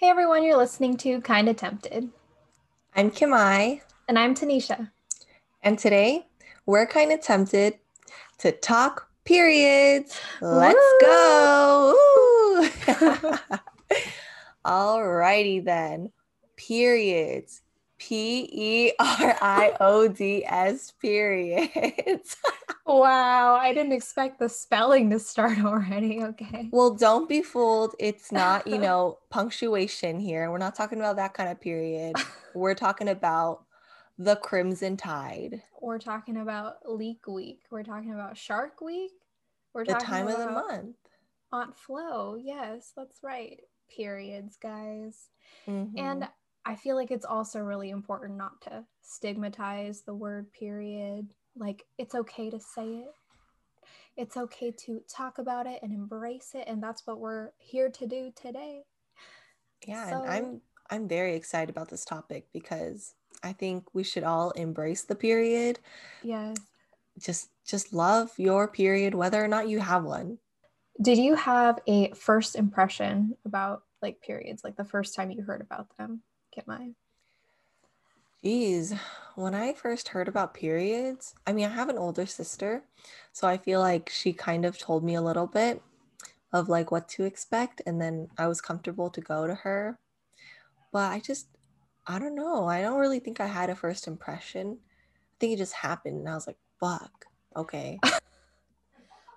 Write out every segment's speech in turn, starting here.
Hey everyone, you're listening to Kinda Tempted. I'm Kim-Mai. And I'm Tanisha. And today we're kind of tempted to talk periods. Let's Woo! go. Alrighty then. Periods. P E R I O D S periods. wow, I didn't expect the spelling to start already. Okay. Well, don't be fooled. It's not, you know, punctuation here. We're not talking about that kind of period. We're talking about the Crimson Tide. We're talking about Leak Week. We're talking about Shark Week. We're talking about the time of the month. Aunt Flo. Yes, that's right. Periods, guys. Mm-hmm. And I feel like it's also really important not to stigmatize the word period. Like, it's okay to say it. It's okay to talk about it and embrace it. And that's what we're here to do today. Yeah. So, and I'm, I'm very excited about this topic because I think we should all embrace the period. Yes. Just, just love your period, whether or not you have one. Did you have a first impression about like periods, like the first time you heard about them? get mine. Geez, when I first heard about periods, I mean, I have an older sister, so I feel like she kind of told me a little bit of like what to expect, and then I was comfortable to go to her. But I just, I don't know. I don't really think I had a first impression. I think it just happened, and I was like, fuck, okay.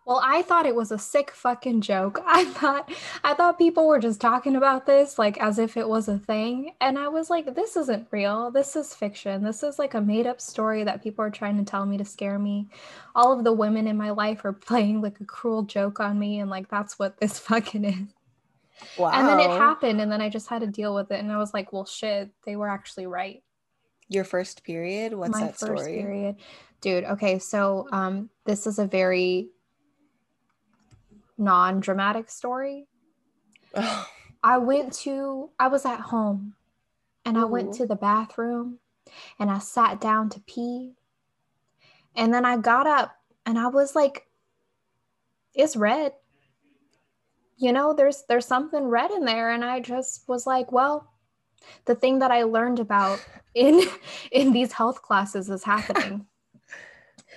Well, I thought it was a sick fucking joke. I thought I thought people were just talking about this like as if it was a thing, and I was like this isn't real. This is fiction. This is like a made-up story that people are trying to tell me to scare me. All of the women in my life are playing like a cruel joke on me and like that's what this fucking is. Wow. And then it happened and then I just had to deal with it and I was like, "Well, shit, they were actually right." Your first period? What's my that story? First period. Dude, okay, so um this is a very non-dramatic story. I went to I was at home and Ooh. I went to the bathroom and I sat down to pee. And then I got up and I was like it's red. You know, there's there's something red in there and I just was like, well, the thing that I learned about in in these health classes is happening.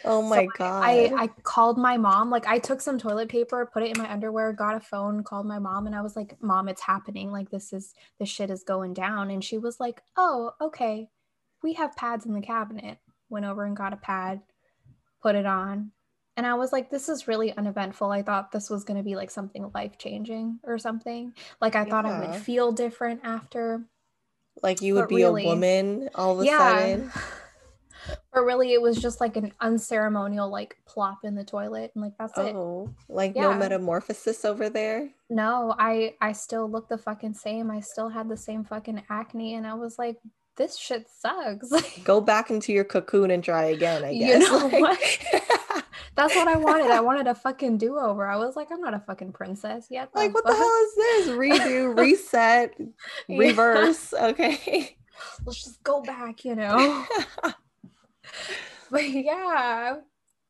Oh my so god. I, I called my mom. Like I took some toilet paper, put it in my underwear, got a phone, called my mom, and I was like, Mom, it's happening. Like this is this shit is going down. And she was like, Oh, okay. We have pads in the cabinet. Went over and got a pad, put it on. And I was like, this is really uneventful. I thought this was going to be like something life changing or something. Like, I yeah. thought I would feel different after. Like, you would but be really, a woman all of a yeah. sudden. Or really, it was just like an unceremonial like plop in the toilet, and like that's it. Oh, like yeah. no metamorphosis over there. No, I I still look the fucking same. I still had the same fucking acne, and I was like, this shit sucks. Go back into your cocoon and try again. I guess. You know what? That's what I wanted. I wanted a fucking do over. I was like, I'm not a fucking princess yet. Like, what fuck? the hell is this? Redo, reset, reverse. Okay. Let's just go back, you know. but yeah,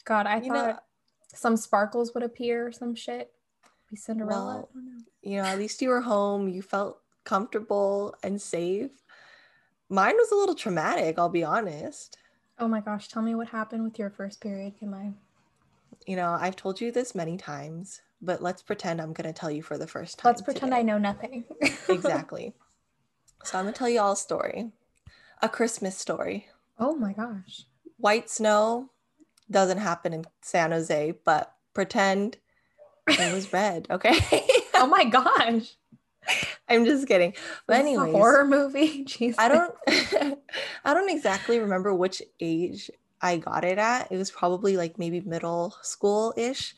God, I you thought know, some sparkles would appear, some shit. Be Cinderella. Well, you know, at least you were home. You felt comfortable and safe. Mine was a little traumatic, I'll be honest. Oh my gosh, tell me what happened with your first period, Can I? You know, I've told you this many times, but let's pretend I'm going to tell you for the first time. Let's pretend today. I know nothing. exactly. So I'm going to tell you all a story, a Christmas story. Oh my gosh. White snow doesn't happen in San Jose, but pretend it was red, okay? oh my gosh. I'm just kidding. But anyway, horror movie. Jesus. I don't I don't exactly remember which age I got it at. It was probably like maybe middle school-ish.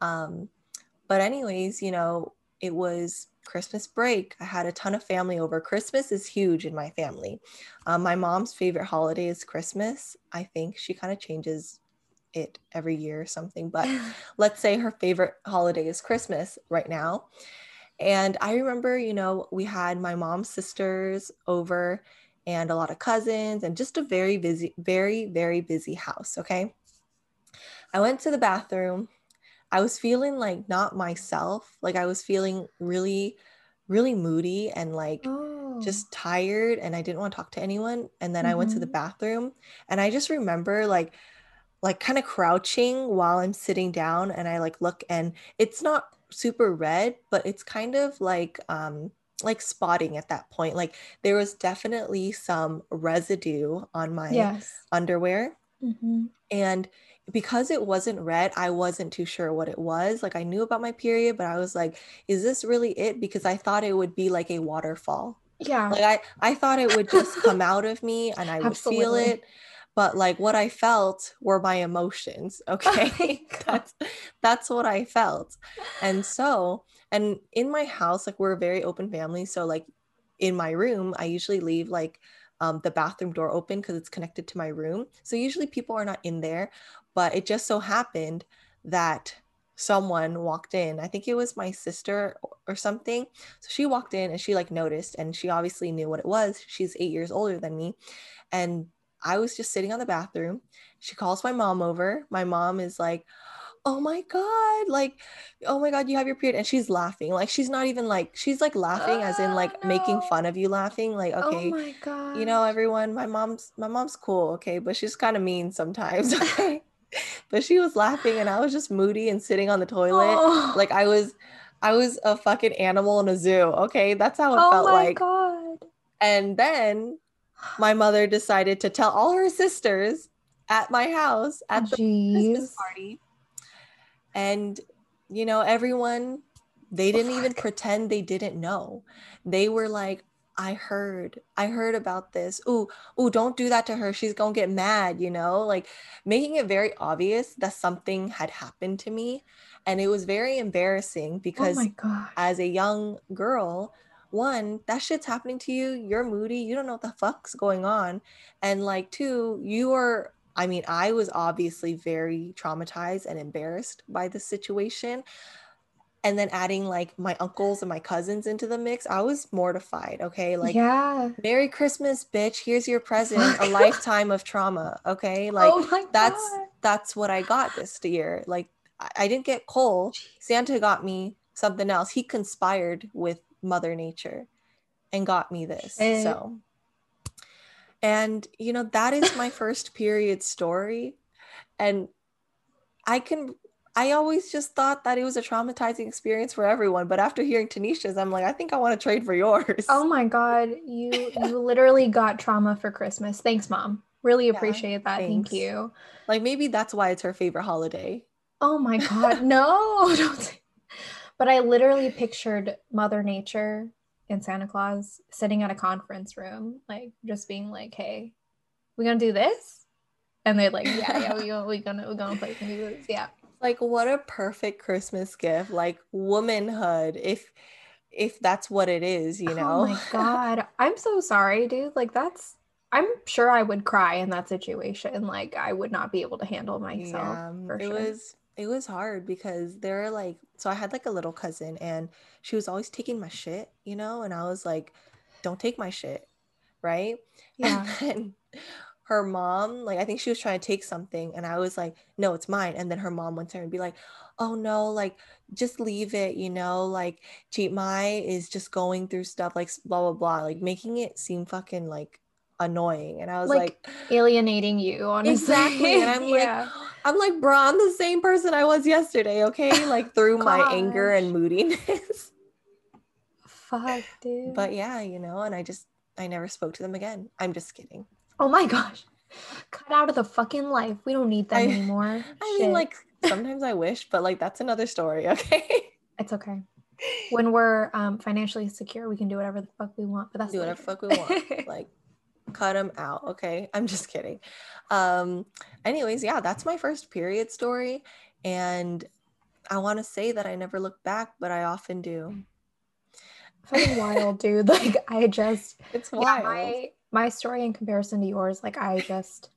Um, but anyways, you know, it was Christmas break. I had a ton of family over. Christmas is huge in my family. Um, my mom's favorite holiday is Christmas. I think she kind of changes it every year or something, but let's say her favorite holiday is Christmas right now. And I remember, you know, we had my mom's sisters over and a lot of cousins and just a very busy, very, very busy house. Okay. I went to the bathroom I was feeling like not myself. Like I was feeling really really moody and like Oh. just tired and I didn't want to talk to anyone. And then I went to the Mhm. bathroom and I just remember like like kind of crouching while I'm sitting down and I like look and it's not super red, but it's kind of like um like spotting at that point. Like there was definitely some residue on my yes. underwear Mhm. and because it wasn't red, I wasn't too sure what it was. Like I knew about my period, but I was like, is this really it? Because I thought it would be like a waterfall. Yeah. Like I, I thought it would just come out of me and I would feel it. But like what I felt were my emotions. Oh okay. God. that's that's what I felt. And so, and in my house, like we're a very open family. So like in my room, I usually leave like um, the bathroom door open because it's connected to my room. So usually people are not in there, but it just so happened that someone walked in. I think it was my sister or- something. So she walked in and she like noticed and she obviously knew what it was. She's eight years older than me. And I was just sitting on the bathroom. She calls my mom over. My mom is like, Oh my God, like, oh my God, you have your period. And she's laughing. Like, she's not even like, she's like laughing as in Oh, like making fun of you laughing. Like, oh okay, Oh my god. you know everyone my mom's my mom's cool okay but she's kind of mean sometimes okay but she was laughing and i was just moody and sitting on the toilet Oh. like i was i was a fucking animal in a zoo okay that's how it felt like. oh felt my like god. and then my mother decided to tell all her sisters at my house at the Christmas party. And, you know, everyone, they didn't even pretend they didn't know. They were like, I heard, I heard about this. Ooh, ooh, don't do that to her. She's gonna get mad, you know, like making it very obvious that something had happened to me. And it was very embarrassing Oh because god. as a young girl, one, that shit's happening to you. You're moody. You don't know what the fuck's going on. And like, two, you are, I mean, I was obviously very traumatized and embarrassed by the situation. And then adding like my uncles and my cousins into the mix, I was mortified. Okay. Like, yeah. Merry Christmas, bitch. Here's your present, a lifetime of trauma. Okay. Like, oh that's that's what I got this year. Like I, I didn't get coal. Santa got me something else. He conspired with Mother Nature and got me this. Shit. So and you know that is my first period story and I can I always just thought that it was a traumatizing experience for everyone, but after hearing Tanisha's, I'm like, I think I want to trade for yours. Oh my god. You you literally got trauma for Christmas. Thanks, mom. Really Yeah, appreciate that. thanks. Thank you. Like maybe that's why it's her favorite holiday. Oh my god. No. Don't say- But I literally pictured Mother Nature and Santa Claus sitting at a conference room, like just being like, "Hey, we gonna do this?" And they're like, "Yeah, yeah, we gonna we gonna we gonna play some music." Yeah. like what a perfect christmas gift like womanhood if if that's what it is you know Oh my god. I'm so sorry, dude. Like that's I'm sure I would cry in that situation. Like I would not be able to handle myself. yeah for it sure. was it was hard because they're like so i had like a little cousin and she was always taking my shit you know and i was like don't take my shit right Yeah. and her mom like i think she was trying to take something and i was like no it's mine and then her mom went to her and be like oh no like just leave it you know like cheat My is just going through stuff like blah blah blah like making it seem fucking like annoying and i was Like, like, Alienating you, honestly. exactly and i'm Yeah. like i'm like bro i'm the same person i was yesterday okay like through my anger and moodiness Fuck, dude. but yeah you know and i just i never spoke to them again i'm just kidding oh my gosh. Cut out of the fucking life. We don't need them I- anymore. I Shit. mean, like sometimes I wish, but like that's another story. Okay, it's okay. When we're um financially secure, we can do whatever the fuck we want. But that's do whatever later. fuck we want. like, cut them out. Okay, I'm just kidding. Um. Anyways, yeah, that's my first period story, and I want to say that I never look back, but I often do. fucking wild, dude. Like I just It's yeah, wild. my my story in comparison to yours, like I just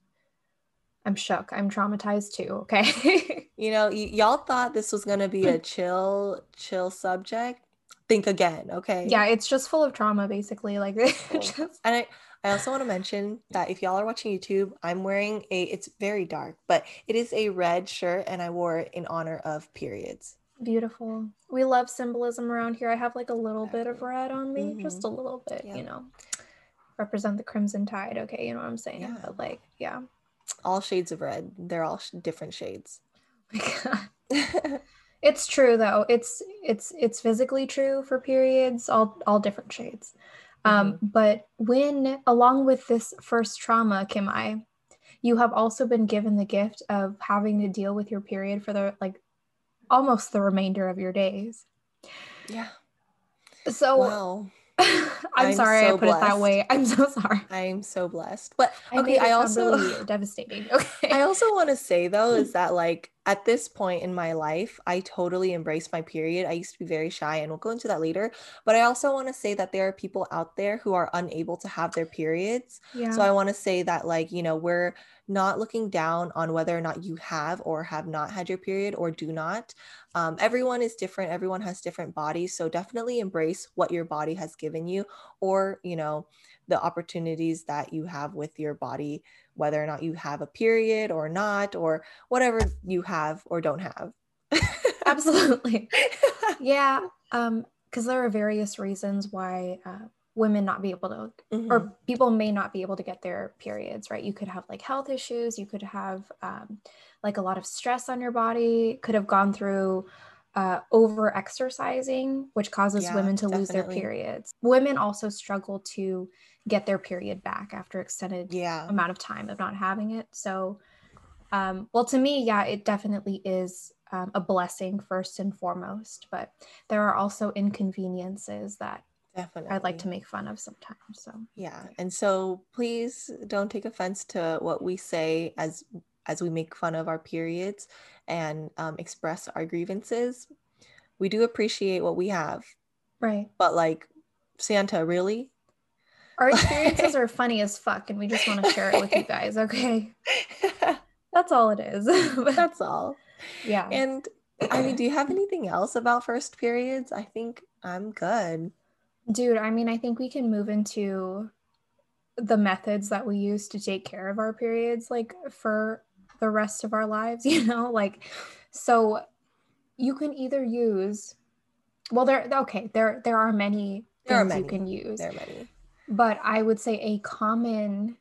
I'm shook. I'm traumatized too. Okay. You know, y- y'all thought this was gonna be a chill, chill subject. Think again, okay? yeah, it's just full of trauma, basically. Like just And I, I also want to mention that if y'all are watching YouTube, I'm wearing a, it's very dark, but it is a red shirt and I wore it in honor of periods. Beautiful. We love symbolism around here. I have like a little bit of red on me, Mhm. just a little bit, Yeah. you know. Represent the crimson tide, okay? You know what I'm saying? Yeah. But like, yeah. All shades of red. They're all sh- different shades. it's true though. It's it's it's physically true for periods, all all different shades. Um, Mm-hmm. but when along with this first trauma, Kim-Mai, you have also been given the gift of having to deal with your period for the like almost the remainder of your days. yeah. So Wow. I'm, I'm sorry I so put it that way. I'm so sorry. I'm so blessed. But okay, it I also really devastating. Okay. I also want to say though is that like at this point in my life, I totally embrace my period. I used to be very shy and we'll go into that later, but I also want to say that there are people out there who are unable to have their periods. yeah. So I want to say that like, you know, we're not looking down on whether or not you have or have not had your period or do not. Um, everyone is different. Everyone has different bodies. So definitely embrace what your body has given you or, you know, the opportunities that you have with your body, whether or not you have a period or not, or whatever you have or don't have. Absolutely. yeah. Um, because there are various reasons why uh, women not be able to Mhm. or people may not be able to get their periods right you could have like health issues you could have um, like a lot of stress on your body could have gone through uh, over exercising which causes Yeah, women to lose their periods women also struggle to get their period back after extended yeah. amount of time of not having it so um, well to me yeah it definitely is um, a blessing first and foremost but there are also inconveniences that Definitely. i'd like to make fun of sometimes so Yeah. And so please don't take offense to what we say as as we make fun of our periods and um, express our grievances. We do appreciate what we have, right but like Santa, really? Our experiences are funny as fuck, and we just want to share it with you guys. Okay, that's all it is. That's all. yeah, And I mean, do you have anything else about first periods? I think I'm good. dude. I mean, I think we can move into the methods that we use to take care of our periods, like for the rest of our lives. You know, like so you can either use. Well, there. Okay, there there are many There are things you can use. There are many. But I would say a common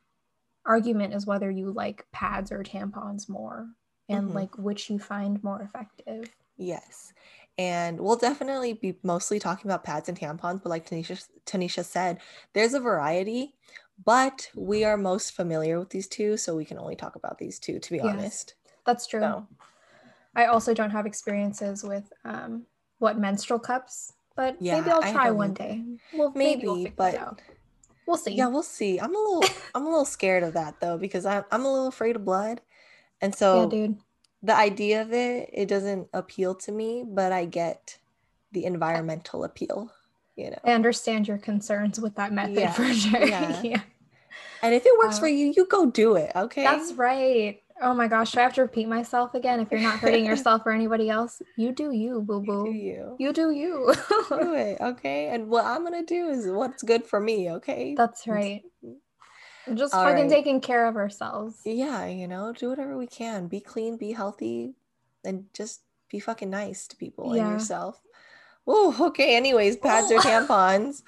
argument is whether you like pads or tampons more and Mhm. like which you find more effective. Yes. And we'll definitely be mostly talking about pads and tampons, but like Tanisha, Tanisha said, there's a variety, but we are most familiar with these two, so we can only talk about these two, to be Yes. honest. That's true. So, I also don't have experiences with um what menstrual cups, but maybe I'll try one day. Well, maybe, we'll but-. We'll see. yeah, we'll see. I'm a little, I'm a little scared of that though, because I'm, I'm a little afraid of blood. And so yeah, dude. the idea of it, it doesn't appeal to me, but I get the environmental appeal, you know. I understand your concerns with that method Yeah, for sure. yeah. yeah. And if it works Uh, for you, you go do it, okay? That's right. Oh my gosh, do I have to repeat myself again? If you're not hurting yourself or anybody else, you do you, boo boo. You do you. You do you. do it, okay? And what I'm gonna do is what's good for me, okay? That's right. Just All fucking right. taking care of ourselves. yeah, you know, do whatever we can. Be clean, be healthy, and just be fucking nice to people Yeah. and yourself. Oh, okay. Anyways, pads or tampons.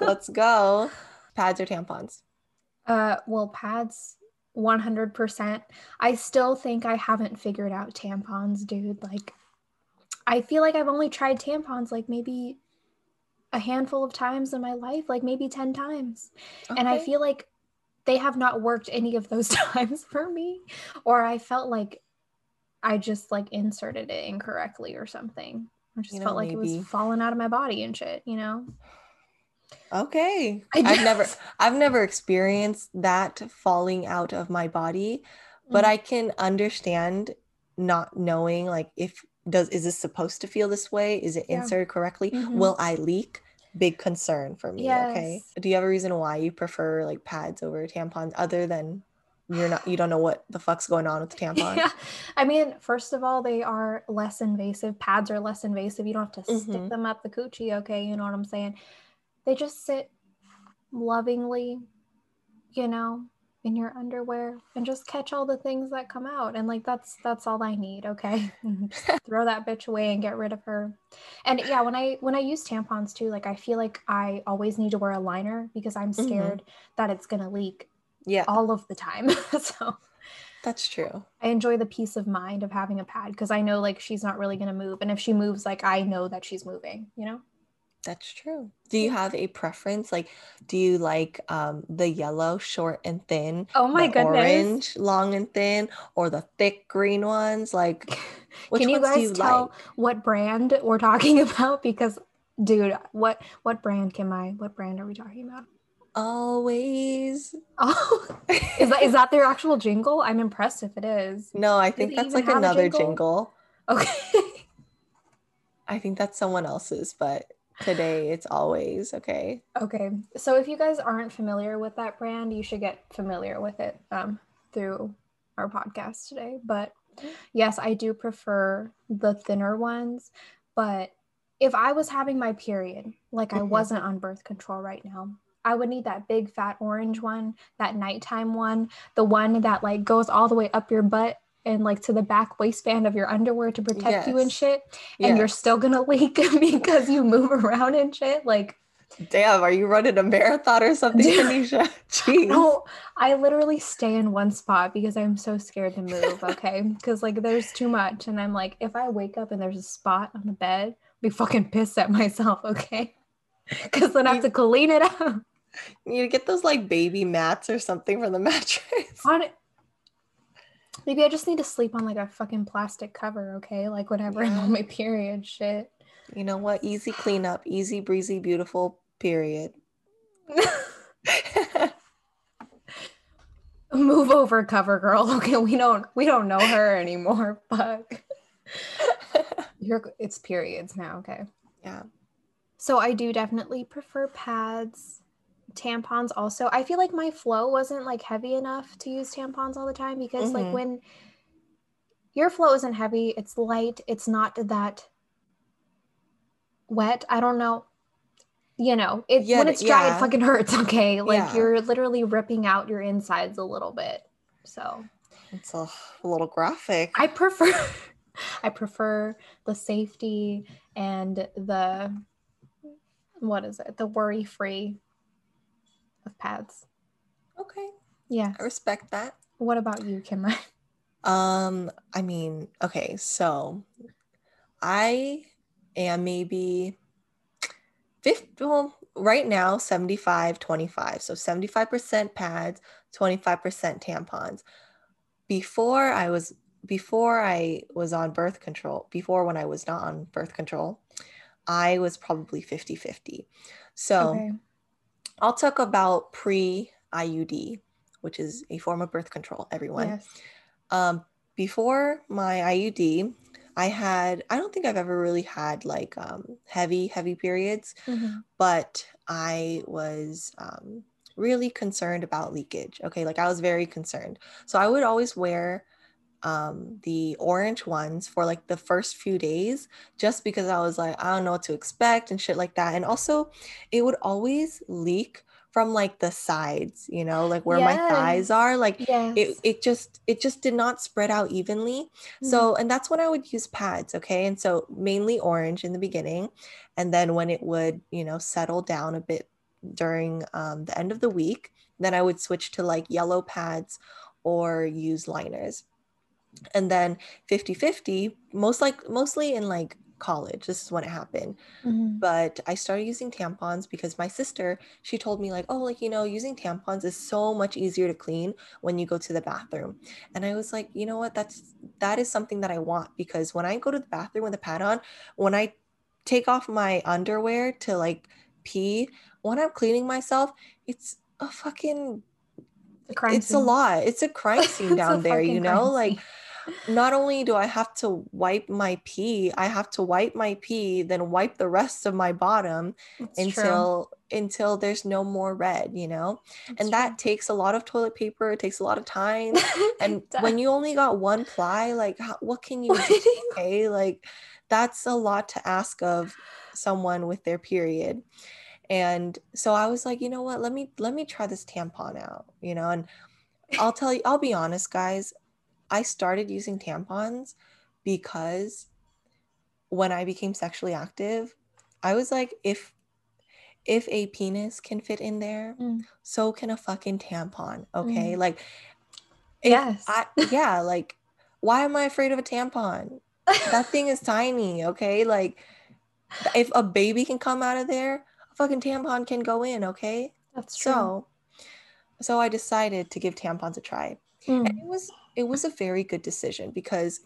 Let's go. Pads or tampons. Uh, well, pads, 100%. I still think I haven't figured out tampons, dude. Like, I feel like I've only tried tampons like maybe a handful of times in my life, like maybe 10 times. And I feel like they have not worked any of those times for me. Or I felt like I just like inserted it incorrectly or something. I just You know, felt like it was falling out of my body and shit, you know? Okay. I've never I've never experienced that falling out of my body, but Mm. I can understand not knowing like if does is this supposed to feel this way? Is it Yeah. inserted correctly? Mhm. Will I leak? Big concern for me. Okay. Do you have a reason why you prefer like pads over tampons other than you're not you don't know what the fuck's going on with the tampon? Yeah. I mean, first of all, they are less invasive. Pads are less invasive. You don't have to stick Mhm. them up the coochie, okay? You know what I'm saying? They just sit lovingly, you know? in your underwear and just catch all the things that come out and like that's that's all i need okay just throw that bitch away and get rid of her and yeah when i when i use tampons too like i feel like i always need to wear a liner because i'm Mm-hmm. scared that it's gonna leak Yeah, all of the time so that's true. i enjoy the peace of mind of having a pad because i know like she's not really gonna move and if she moves like i know that she's moving you know That's true. Do you have a preference? Like, do you like um, the yellow, short and thin? oh my the goodness orange, long and thin, or the thick green ones? Like, which Can you ones guys do you tell like? what brand we're talking about? Because, dude, what what brand can I? What brand are we talking about? Always. Oh, is that is that their actual jingle? I'm impressed if it is. No, I think that's like another jingle? jingle. Okay. I think that's someone else's, but today it's always okay. okay. So if you guys aren't familiar with that brand, you should get familiar with it um, through our podcast today. But yes, I do prefer the thinner ones. But if I was having my period, like I Mhm. wasn't on birth control right now, I would need that big fat orange one, that nighttime one, the one that like goes all the way up your butt and like to the back waistband of your underwear to protect you and shit. And you're still gonna leak because you move around and shit. Like Damn, are you running a marathon or something, Dude. Tanisha? Jeez. No, I literally stay in one spot because I'm so scared to move. Okay, because like there's too much, and I'm like, if I wake up and there's a spot on the bed, I'll be fucking pissed at myself. Okay, because then I have to clean it up. You need to get those like baby mats or something for the mattress. On it. Maybe I just need to sleep on like a fucking plastic cover. Okay, like whatever Yeah. on my period. Shit. You know what? Easy cleanup, easy breezy, beautiful. Period. Move over, cover girl. Okay, we don't we don't know her anymore. Fuck. You're it's periods now. Okay. yeah. So I do definitely prefer pads. Tampons also. I feel like my flow wasn't like heavy enough to use tampons all the time because like Mhm. when your flow isn't heavy, it's light, it's not that wet. I don't know. You know, it Yeah, when it's dry, yeah. it fucking hurts, okay? Like Yeah. you're literally ripping out your insides a little bit. So It's a, a little graphic. I prefer I prefer the safety and the what is it? The worry free of pads. okay. Yeah. I respect that. What about you, Kim-Mai? Um, I mean, okay, so I am maybe 50, well, right now 75 25. So 75% pads, 25% tampons. Before I was before I was on birth control, before when I was not on birth control, I was probably 50-50. So Okay. I'll talk about pre IUD, which is a form of birth control, everyone. Yes. Um, before my IUD, I had, I don't think I've ever really had like um, heavy, heavy periods, Mhm. but I was um, really concerned about leakage. Okay. Like I was very concerned. So I would always wear um, the orange ones for like the first few days just because I was like, I don't know what to expect and shit like that. And also, it would always leak from like the sides, you know, like where my thighs are. Like Yes. it, it just it just did not spread out evenly so and that's when i would use pads okay and so mainly orange in the beginning and then when it would you know settle down a bit during um, the end of the week then i would switch to like yellow pads or use liners and then 50 50 most like mostly in like college this is when it happened Mhm. but I started using tampons because my sister, she told me like, oh, like you know, using tampons is so much easier to clean when you go to the bathroom. And I was like, you know what? That's that is something that I want because when I go to the bathroom with a pad on, when I take off my underwear to like pee, when I'm cleaning myself, it's a fucking crime it's a lot. It's a crime scene down there, you know? Like scene. Not only do I have to wipe my pee, I have to wipe my pee, then wipe the rest of my bottom It's true. until until there's no more red, you know? It's And that takes a lot of toilet paper, it takes a lot of time. And when you only got one ply, like how, what can you do? Okay, like that's a lot to ask of someone with their period. And so I was like, you know what? Let me let me try this tampon out, you know? And I'll tell you, I'll be honest, guys. I started using tampons because when I became sexually active, I was like, if if a penis can fit in there, Mm. so can a fucking tampon. Okay. Mm. Like Yes. I, yeah, like why am I afraid of a tampon? That thing is tiny, okay? Like if a baby can come out of there, a fucking tampon can go in, okay? That's true. So so I decided to give tampons a try. And Mm. it was it was a very good decision because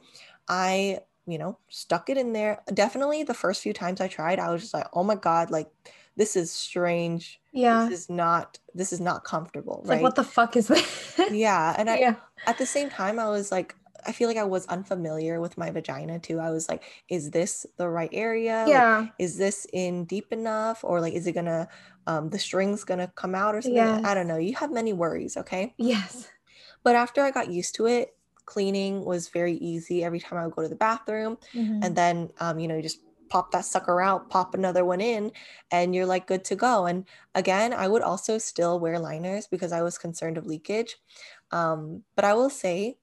I, you know, stuck it in there. Definitely the first few times I tried, I was just like, "Oh my god, like this is strange. yeah. This is not this is not comfortable." Right? like, what the fuck is this? yeah, and I yeah. at the same time I was like I feel like I was unfamiliar with my vagina too. I was like, is this the right area? Like, Yeah. is this in deep enough or like is it gonna um the strings gonna come out or something? I don't know. You have many worries, okay? yes. But after I got used to it, cleaning was very easy every time I would go to the bathroom. Mhm. And then, um, you know, you just pop that sucker out, pop another one in, and you're like good to go. And again, I would also still wear liners because I was concerned of leakage. Um, but I will say,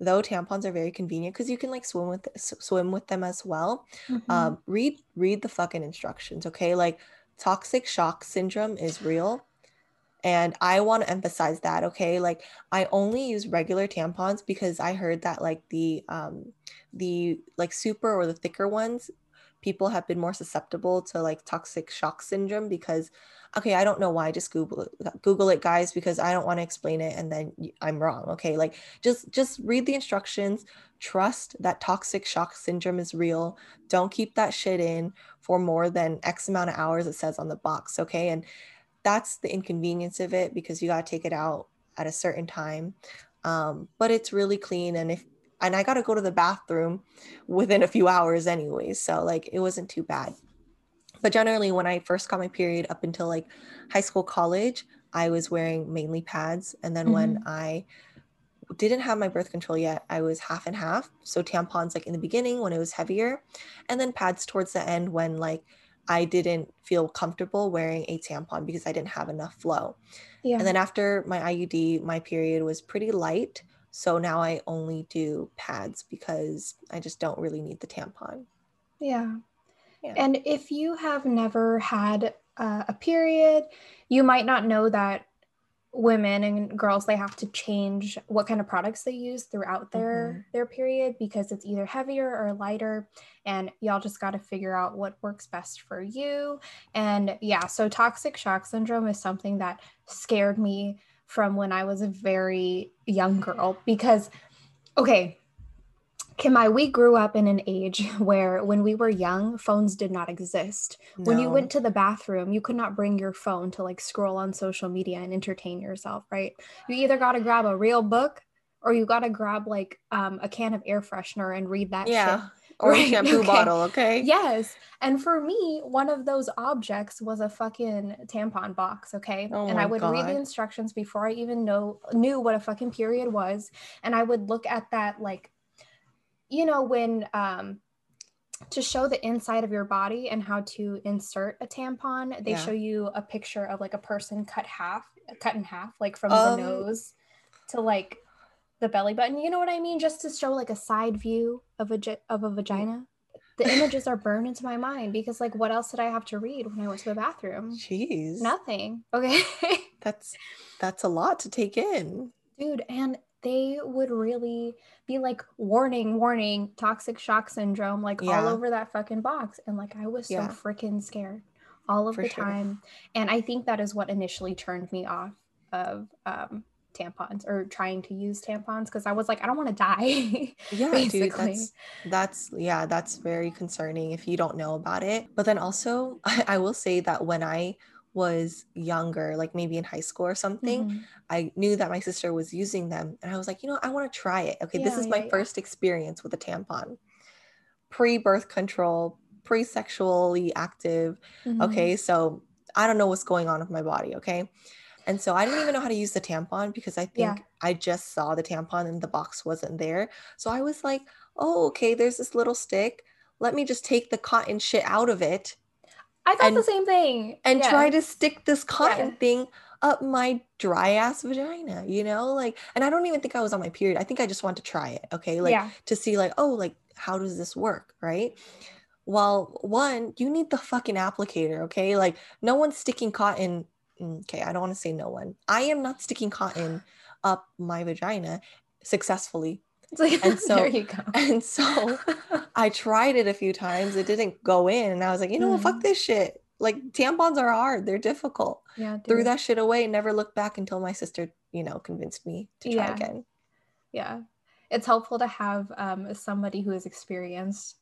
though tampons are very convenient because you can like swim with swim with them as well. Mhm. Um, read read the fucking instructions, okay? Like toxic shock syndrome is real. And I want to emphasize that, okay? Like I only use regular tampons because I heard that like the um the like super or the thicker ones, people have been more susceptible to like toxic shock syndrome because okay, I don't know why, just Google it, Google it guys because I don't want to explain it and then i'm wrong, okay? Like just just read the instructions, trust that toxic shock syndrome is real. Don't keep that shit in for more than X amount of hours it says on the box, okay? And that's the inconvenience of it because you got to take it out at a certain time. Um, but it's really clean and if and I got to go to the bathroom within a few hours anyway, so like it wasn't too bad. But generally when I first got my period up until like high school college, I was wearing mainly pads and then when I didn't have my birth control yet, I was half and half. So tampons like in the beginning when it was heavier and then pads towards the end when like I didn't feel comfortable wearing a tampon because I didn't have enough flow. yeah. And then after my IUD, my period was pretty light. So now I only do pads because I just don't really need the tampon. Yeah. Yeah. And if you have never had uh, a period, you might not know that women and girls they have to change what kind of products they use throughout their mm-hmm. their period because it's either heavier or lighter. And y'all just got to figure out what works best for you. And yeah so toxic shock syndrome is something that scared me from when i was a very young girl because okay Kim-Mai, we grew up in an age where when we were young, phones did not exist. When you went to the bathroom, you could not bring your phone to like scroll on social media and entertain yourself, right? You either got to grab a real book or you got to grab like um, a can of air freshener and read that yeah. shit. Or Right, a shampoo okay. bottle, okay? Yes. And for me, one of those objects was a fucking tampon box, okay? Oh and I would read the instructions before I even know knew what a fucking period was. And I would look at that like you know when um to show the inside of your body and how to insert a tampon, they Yeah. show you a picture of like a person cut half, cut in half, like from Um, the nose to like the belly button. You know what I mean? Just to show like a side view of a of a vagina. The images are burned into my mind because like what else did I have to read when I went to the bathroom? Jeez. Nothing. Okay. That's that's a lot to take in. Dude, and they would really be like warning, warning, toxic shock syndrome, like all over that fucking box. And like I was so Yeah. freaking scared all of For the sure. time. And I think that is what initially turned me off of um tampons or trying to use tampons because I was like, I don't want to die. Yeah, basically. dude, that's that's yeah, that's very concerning if you don't know about it. But then also, I, I will say that when I was younger, like maybe in high school or something, Mhm. I knew that my sister was using them, and I was like, you know, I want to try it. Okay, this is yeah, my yeah. first experience with a tampon, pre-birth control, pre-sexually active. Mhm. Okay, so I don't know what's going on with my body. Okay. And so I didn't even know how to use the tampon because I think Yeah. I just saw the tampon and the box wasn't there. So I was like, oh, okay, there's this little stick. Let me just take the cotton shit out of it I thought the same thing. and Yeah. try to stick this cotton Yeah. thing up my dry ass vagina, you know? Like, and I don't even think I was on my period. I think I just wanted to try it, okay? Like, yeah. to see, like, oh, like, how does this work, right? Well, one, you need the fucking applicator, okay? Like, no one's sticking cotton. mm, Okay, I don't want to say no one. I am not sticking cotton up my vagina successfully. It's like, And so- there you go. And so I tried it a few times. It didn't go in. And I was like, you know what? Fuck Mhm. this shit. Like tampons are hard. They're difficult. yeah, Threw that shit away and never looked back until my sister, you know, convinced me to try Yeah. again. yeah. It's helpful to have um, somebody who is experienced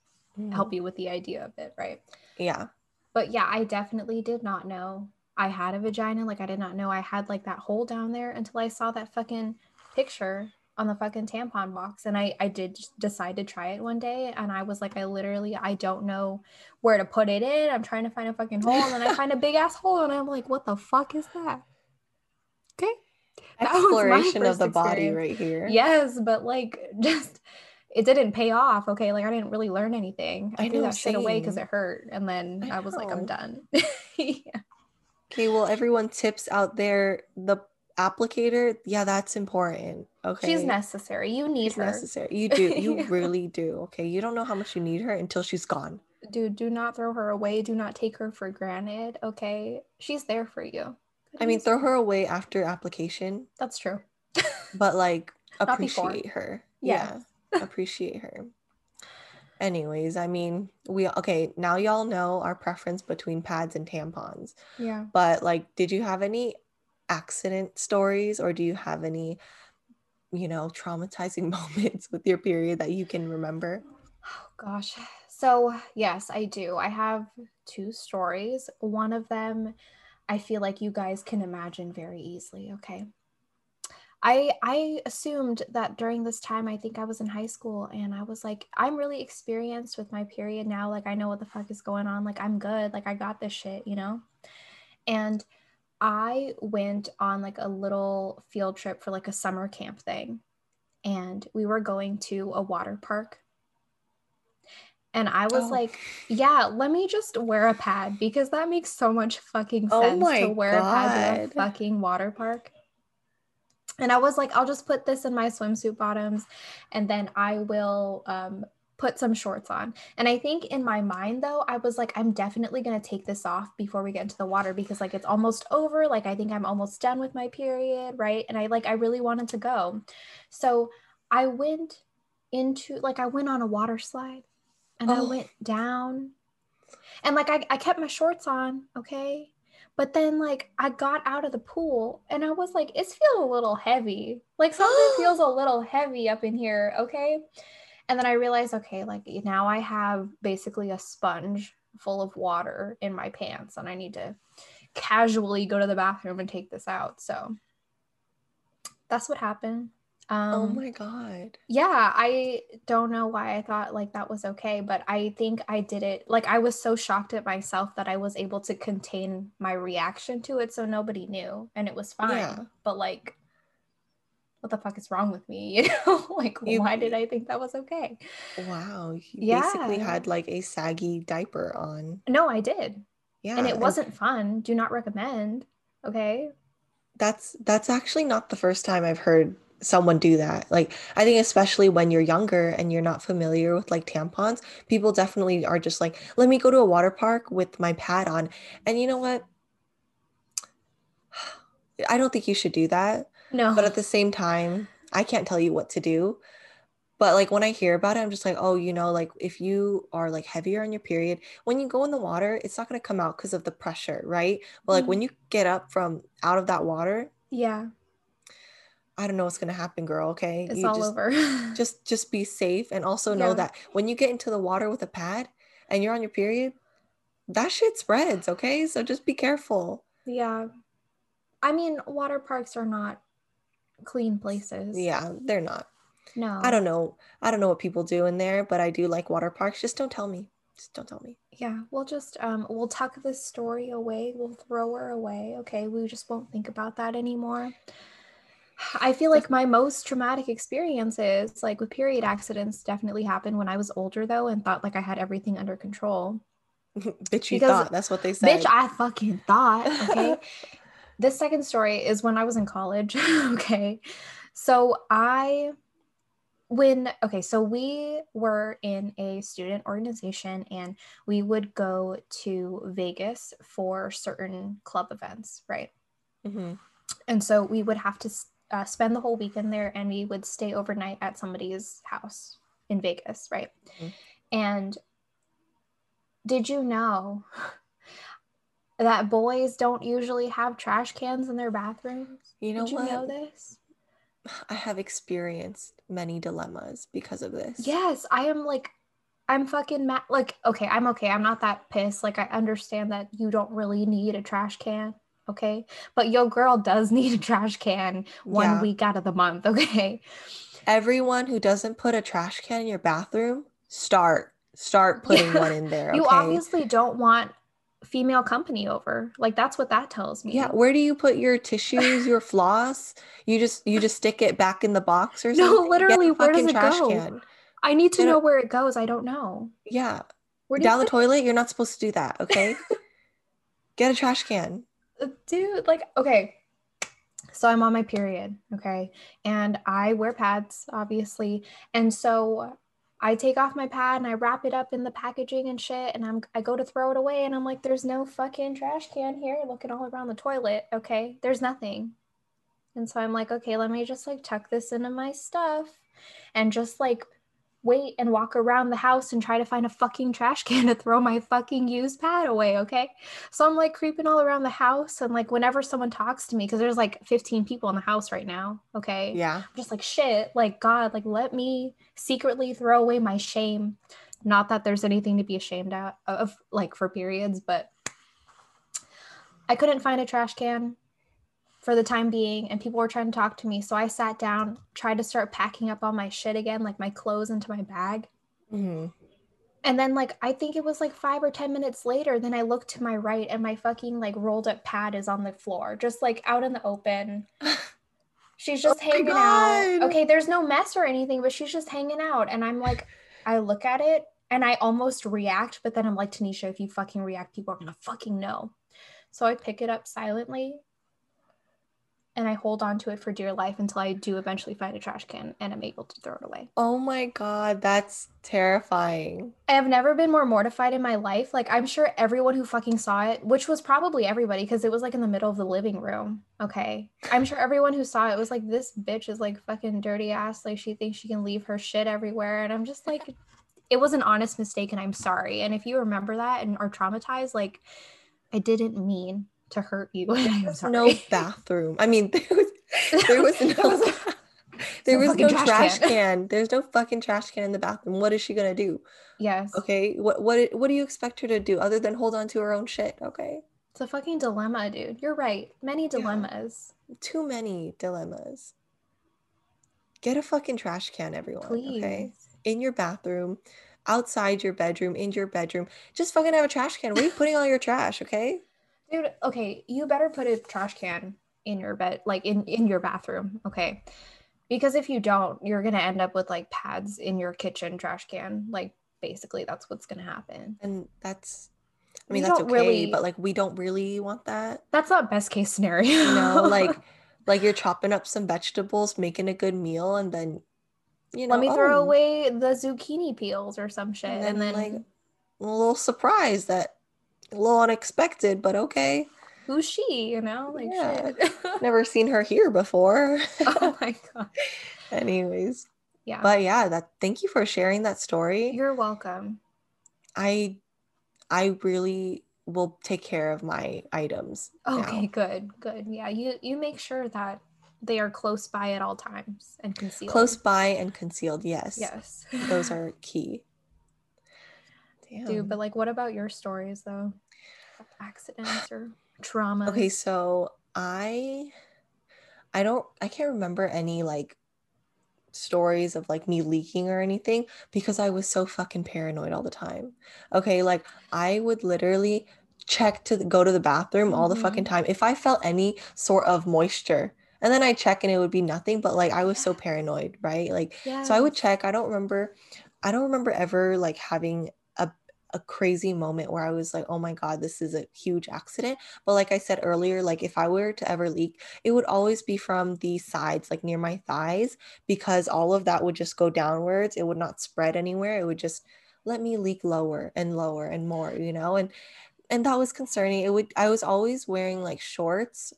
help you with the idea of it, right? Yeah. But yeah, I definitely did not know I had a vagina. Like I did not know I had like that hole down there until I saw that fucking picture on the fucking tampon box. And I I did decide to try it one day and I was like I literally I don't know where to put it in. I'm trying to find a fucking hole and then I find a big ass hole and I'm like what the fuck is that? Okay. That Exploration of the body experience. right here. Yes, but like just it didn't pay off. Okay, like I didn't really learn anything. I, I threw know, that shit away because it hurt, and then I I, was like, I'm done. yeah. Okay. Well, everyone tips out there. The applicator, yeah, that's important. Okay. She's necessary. You need It's her, necessary. You do. You Yeah. really do. Okay. You don't know how much you need her until she's gone. dude. Do not throw her away. Do not take her for granted. Okay, she's there for you. I mean, throw her away after application, That's true. but like appreciate her. Yes. Yeah. appreciate her. Anyways, I mean, we okay, now y'all know our preference between pads and tampons. Yeah. But like, did you have any accident stories or do you have any, you know, traumatizing moments with your period that you can remember? Oh gosh. So, yes, I do. I have two stories. One of them I feel like you guys can imagine very easily, okay? I I assumed that during this time I think I was in high school and I was like I'm really experienced with my period now, like I know what the fuck is going on, like I'm good, like I got this shit, you know? And I went on like a little field trip for like a summer camp thing. And we were going to a water park and I was Oh. like, yeah, let me just wear a pad because that makes so much fucking Oh sense my to wear a pad to a fucking water park. And I was like, I'll just put this in my swimsuit bottoms and then I will um, put some shorts on. And I think in my mind, though, I was like, I'm definitely going to take this off before we get into the water because, like, it's almost over. Like, I think I'm almost done with my period. Right. And I like, I really wanted to go. So I went into, like, I went on a water slide and I Oh. went down and like I, I kept my shorts on okay but then like i got out of the pool and i was like it's feeling a little heavy like something feels a little heavy up in here okay and then i realized okay like now i have basically a sponge full of water in my pants and i need to casually go to the bathroom and take this out so that's what happened um oh my god. yeah i don't know why i thought like that was okay but i think i did it like i was so shocked at myself that i was able to contain my reaction to it so nobody knew and it was fine Yeah. but like what the fuck is wrong with me you know like You- why did i think that was okay Wow. You basically had like a saggy diaper on. no i did Yeah. and it wasn't fun do not recommend okay that's that's actually not the first time I've heard someone do that. Like I think especially when you're younger and you're not familiar with like tampons, people definitely are just like, let me go to a water park with my pad on. And you know what? I don't think you should do that. No But at the same time, I can't tell you what to do. But like when I hear about it, I'm just like, oh, you know, like if you are like heavier on your period, when you go in the water, it's not going to come out because of the pressure, right? But like when mm-hmm. you get up from out of that water, yeah I don't know what's going to happen, girl. Okay. it's you all just, over Just, just be safe. And also know Yeah. that when you get into the water with a pad and you're on your period, that shit spreads. Okay. So just be careful. yeah i mean water parks are not clean places Yeah. They're not. no I don't know. I don't know what people do in there, but I do like water parks. Just don't tell me. Just don't tell me. Yeah, we'll just um we'll tuck this story away. We'll throw her away. Okay, we just won't think about that anymore. I feel like my most traumatic experiences, like with period accidents, definitely happened when I was older though and thought like I had everything under control. Bitch, you Because- thought that's what they said. Bitch, I fucking thought, okay? this second story is when I was in college. okay. So I when okay so we were in a student organization and we would go to vegas for certain club events right hmm and so we would have to uh, spend the whole weekend there and we would stay overnight at somebody's house in vegas right Mhm. and did you know that boys don't usually have trash cans in their bathrooms You know did you what? know this I have experienced many dilemmas because of this. Yes, I am like, I'm fucking mad. Like, okay, I'm okay. I'm not that pissed. Like, I understand that you don't really need a trash can. Okay. But your girl does need a trash can one Yeah. week out of the month. Okay. Everyone who doesn't put a trash can in your bathroom, start start putting Yeah. one in there. You obviously don't want female company over. Like, that's what that tells me. Yeah, where do you put your tissues, your floss? You just you just stick it back in the box or No, something? A literally, where does it trash go? can. I need to know where it goes. I don't know. Yeah, Where do down the put- toilet. You're not supposed to do that. Okay, get a trash can. Uh, dude like okay so i'm on my period okay and i wear pads obviously and so i take off my pad and i wrap it up in the packaging and shit and i'm i go to throw it away and i'm like there's no fucking trash can here looking all around the toilet okay? There's nothing. And so i'm like okay let me just like tuck this into my stuff and just like wait and walk around the house and try to find a fucking trash can to throw my fucking used pad away okay so I'm like creeping all around the house and like whenever someone talks to me, because there's like 15 people in the house right now. Okay. Yeah, I'm just like shit, like God, like let me secretly throw away my shame. Not that there's anything to be ashamed of like for periods, but I couldn't find a trash can for the time being and people were trying to talk to me. So I sat down, tried to start packing up all my shit again, like my clothes into my bag. Mhm. And then like I think it was like five or ten minutes later, then I look to my right and my fucking like rolled up pad is on the floor, just like out in the open. She's just Oh hanging out. Okay, there's no mess or anything, but she's just hanging out. And I'm like, I look at it and I almost react, but then I'm like, Tanisha, if you fucking react, people are gonna fucking know. So I pick it up silently and I hold on to it for dear life until I do eventually find a trash can and I'm able to throw it away. Oh my god, that's terrifying. I have never been more mortified in my life. Like, I'm sure everyone who fucking saw it, which was probably everybody because it was like in the middle of the living room. Okay. I'm sure everyone who saw it was like, this bitch is like fucking dirty ass. Like, she thinks she can leave her shit everywhere. And I'm just like, it was an honest mistake and I'm sorry. And if you remember that and are traumatized, like, I didn't mean to hurt you. There's sorry. no bathroom. I mean, there was there was There no was- there was no trash trash can. can. There's no fucking trash can in the bathroom. What is she gonna do? yes. Okay, what what what do you expect her to do other than hold on to her own shit? Okay, It's a fucking dilemma, dude. You're right. Many dilemmas. too many dilemmas. Get a fucking trash can, everyone. Please. Okay, in your bathroom, outside your bedroom, in your bedroom. Just fucking have a trash can. Where are you putting all your trash? Okay. Dude, okay, you better put a trash can in your bed, like in in your bathroom, okay? Because if you don't, you're gonna end up with like pads in your kitchen trash can. Like basically, that's what's gonna happen. And that's, I mean, We that's okay, really- but like we don't really want that. That's not best case scenario. You know, like like you're chopping up some vegetables, making a good meal, and then you know, let me throw oh, away the zucchini peels or some shit, and and then, then, like a little surprise that a little unexpected, but okay. who's she? You know, like Yeah. shit. Never seen her here before. oh my god. Anyways, Yeah. but yeah, that thank you for sharing that story. you're welcome. I I really will take care of my items. now. Okay, good, good. Yeah, you you make sure that they are close by at all times and concealed. Close by and concealed, yes. Yes. Those are key. Damn. Dude, but like what about your stories though? Accidents or trauma? Okay, so I I don't I can't remember any like stories of like me leaking or anything because I was so fucking paranoid all the time. Okay, like I would literally check to the, go to the bathroom all the fucking Mhm. time if I felt any sort of moisture. And then I check and it would be nothing, but like I was so paranoid, right? Like yeah. so I would check. I don't remember I don't remember ever like having a crazy moment where I was like, oh my God, this is a huge accident. But like I said earlier, like if I were to ever leak, it would always be from the sides, like near my thighs, because all of that would just go downwards. It would not spread anywhere. It would just let me leak lower and lower and more, you know? And and that was concerning. It would I was always wearing like shorts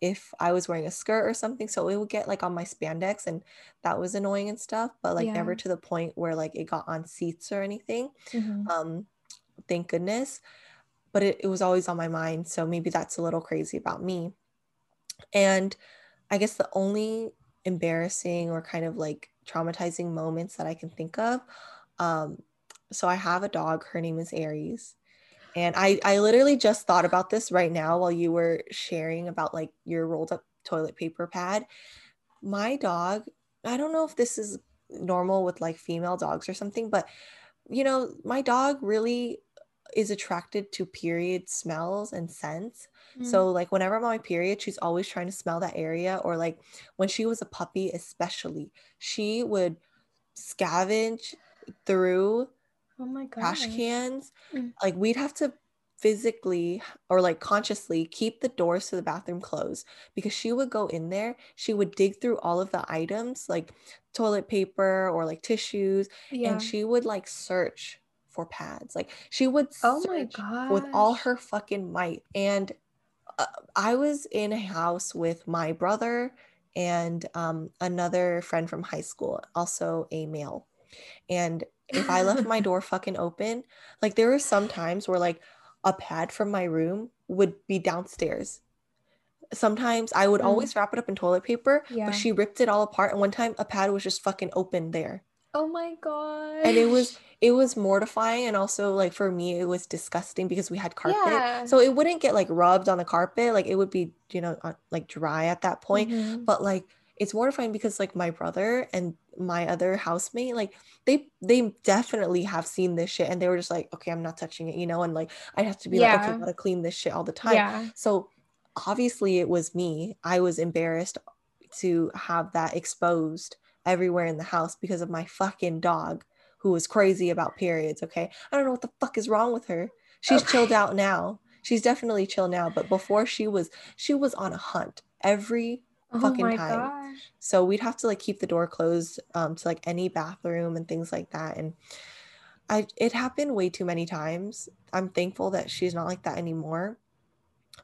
if I was wearing a skirt or something. So it would get like on my spandex and that was annoying and stuff, but like yeah. never to the point where like it got on seats or anything. Mm-hmm. Um, thank goodness. But it, it was always on my mind. So maybe that's a little crazy about me. And I guess the only embarrassing or kind of like traumatizing moments that I can think of. Um, so I have a dog, her name is Aries. And I, I literally just thought about this right now while you were sharing about like your rolled up toilet paper pad. My dog, I don't know if this is normal with like female dogs or something, but you know, my dog really is attracted to period smells and scents. Mm. So like whenever I'm on my period, she's always trying to smell that area. Or like when she was a puppy, especially, she would scavenge through oh my god trash cans mm. like we'd have to physically or like consciously keep the doors to the bathroom closed because she would go in there she would dig through all of the items like toilet paper or like tissues yeah. and she would like search for pads like she would oh my god with all her fucking might and uh, i was in a house with my brother and um, another friend from high school also a male and if I left my door fucking open, like there were some times where like a pad from my room would be downstairs. Sometimes I would mm. always wrap it up in toilet paper, yeah. but she ripped it all apart. And one time a pad was just fucking open there. Oh my god. And it was it was mortifying and also like for me it was disgusting because we had carpet. Yeah. So it wouldn't get like rubbed on the carpet, like it would be, you know, like dry at that point, mm-hmm. but like it's mortifying because like my brother and my other housemate like they they definitely have seen this shit and they were just like okay i'm not touching it you know and like i have to be yeah. like okay I gotta clean this shit all the time yeah. so obviously it was me i was embarrassed to have that exposed everywhere in the house because of my fucking dog who was crazy about periods okay i don't know what the fuck is wrong with her she's okay. chilled out now she's definitely chill now but before she was she was on a hunt every oh fucking time. Gosh. So we'd have to like keep the door closed um, to like any bathroom and things like that. And I it happened way too many times. I'm thankful that she's not like that anymore.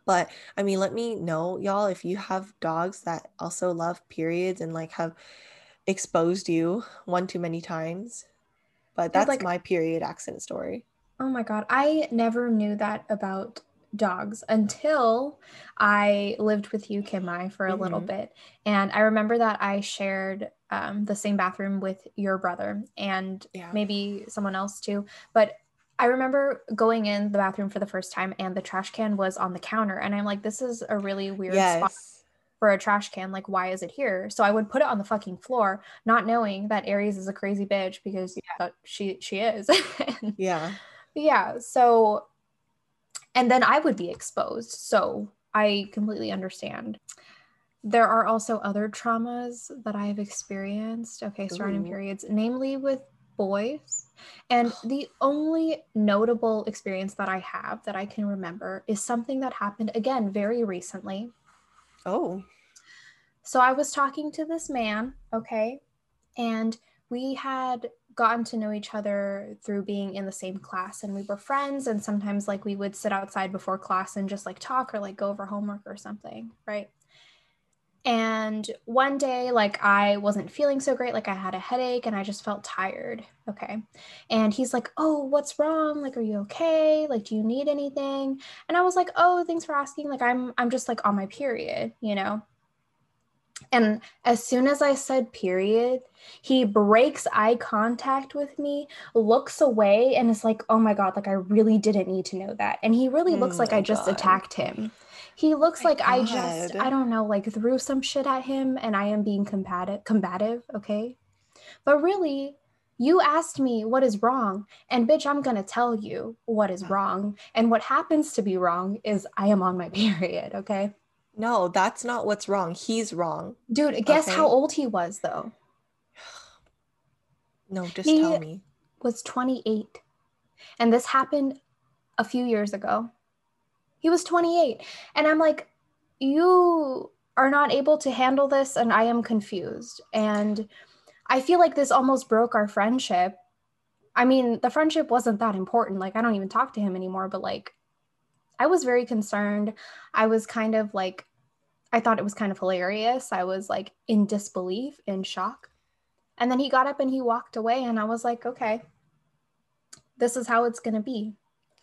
But I mean, let me know, y'all, if you have dogs that also love periods and like have exposed you one too many times. But that's like, my period accident story. Oh my god, I never knew that about dogs until I lived with you, Kim-Mai, for a mm-hmm. little bit. And I remember that I shared um, the same bathroom with your brother and yeah. maybe someone else too. But I remember going in the bathroom for the first time and the trash can was on the counter. And I'm like, this is a really weird yes. spot for a trash can. Like, why is it here? So I would put it on the fucking floor, not knowing that Aries is a crazy bitch because yeah. she she is. yeah. Yeah. So and then I would be exposed. So I completely understand. There are also other traumas that I have experienced, okay, surrounding Ooh. periods, namely with boys. And the only notable experience that I have that I can remember is something that happened again very recently. Oh. So I was talking to this man, okay, and we had gotten to know each other through being in the same class and we were friends and sometimes like we would sit outside before class and just like talk or like go over homework or something right and one day like i wasn't feeling so great like i had a headache and i just felt tired okay and he's like oh what's wrong like are you okay like do you need anything and i was like oh thanks for asking like i'm i'm just like on my period you know and as soon as I said period, he breaks eye contact with me, looks away, and is like, oh my God, like I really didn't need to know that. And he really looks oh like I just God. attacked him. He looks my like God. I just, I don't know, like threw some shit at him and I am being combative, combative, okay? But really, you asked me what is wrong, and bitch, I'm gonna tell you what is wrong. And what happens to be wrong is I am on my period, okay? No, that's not what's wrong. He's wrong. Dude, guess okay? how old he was though? No, just he tell me. Was 28. And this happened a few years ago. He was 28. And I'm like, you are not able to handle this, and I am confused. And I feel like this almost broke our friendship. I mean, the friendship wasn't that important. Like, I don't even talk to him anymore, but like, I was very concerned. I was kind of like, I thought it was kind of hilarious. I was like in disbelief, in shock. And then he got up and he walked away, and I was like, okay, this is how it's going to be.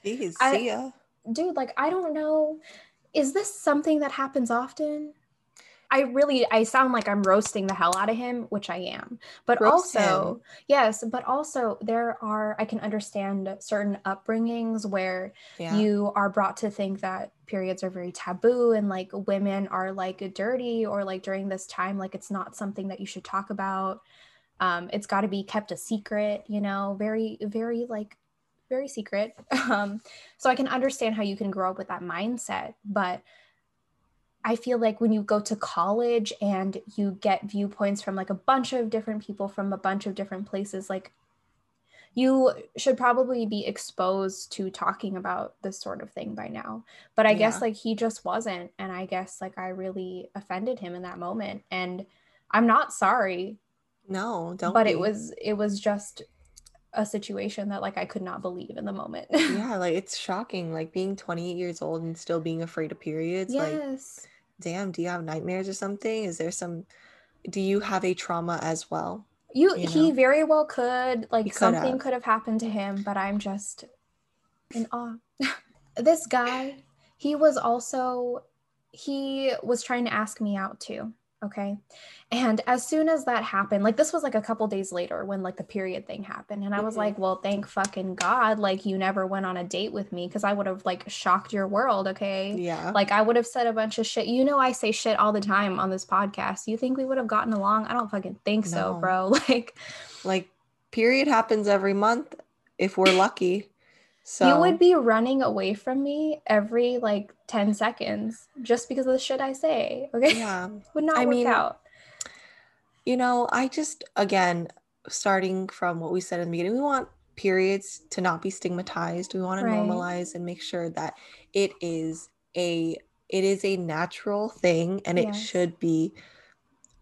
Jeez, I- see ya. Dude, like, I don't know. Is this something that happens often? I really, I sound like I'm roasting the hell out of him, which I am. But Roast also, him. yes, but also there are, I can understand certain upbringings where Yeah. you are brought to think that periods are very taboo and like women are like dirty or like during this time like it's not something that you should talk about um it's got to be kept a secret you know very very like very secret um so i can understand how you can grow up with that mindset but i feel like when you go to college and you get viewpoints from like a bunch of different people from a bunch of different places like you should probably be exposed to talking about this sort of thing by now but i guess like he just wasn't and i guess like i really offended him in that moment and i'm not sorry No, don't. but be. it was it was just a situation that like i could not believe in the moment Yeah, like it's shocking. Like being 28 years old and still being afraid of periods. Like, yes damn, do you have nightmares or something? Is there some? Do you have a trauma as well? you, you he very well could like He could something have. could have happened to him but i'm just in awe this guy he was also he was trying to ask me out too okay and as soon as that happened like this was like a couple days later when like the period thing happened and i was Mhm. like well thank fucking god like you never went on a date with me because i would have like shocked your world okay Yeah. like I would have said a bunch of shit. You know, I say shit all the time on this podcast. You think we would have gotten along? I don't fucking think so, bro. Like like period happens every month if we're lucky. So you would be running away from me every like 10 seconds just because of the shit I say. Okay. yeah. would not I work mean, out. You know, I just again starting from what we said in the beginning, we want periods to not be stigmatized. We want to Right. normalize and make sure that it is a it is a natural thing and it should be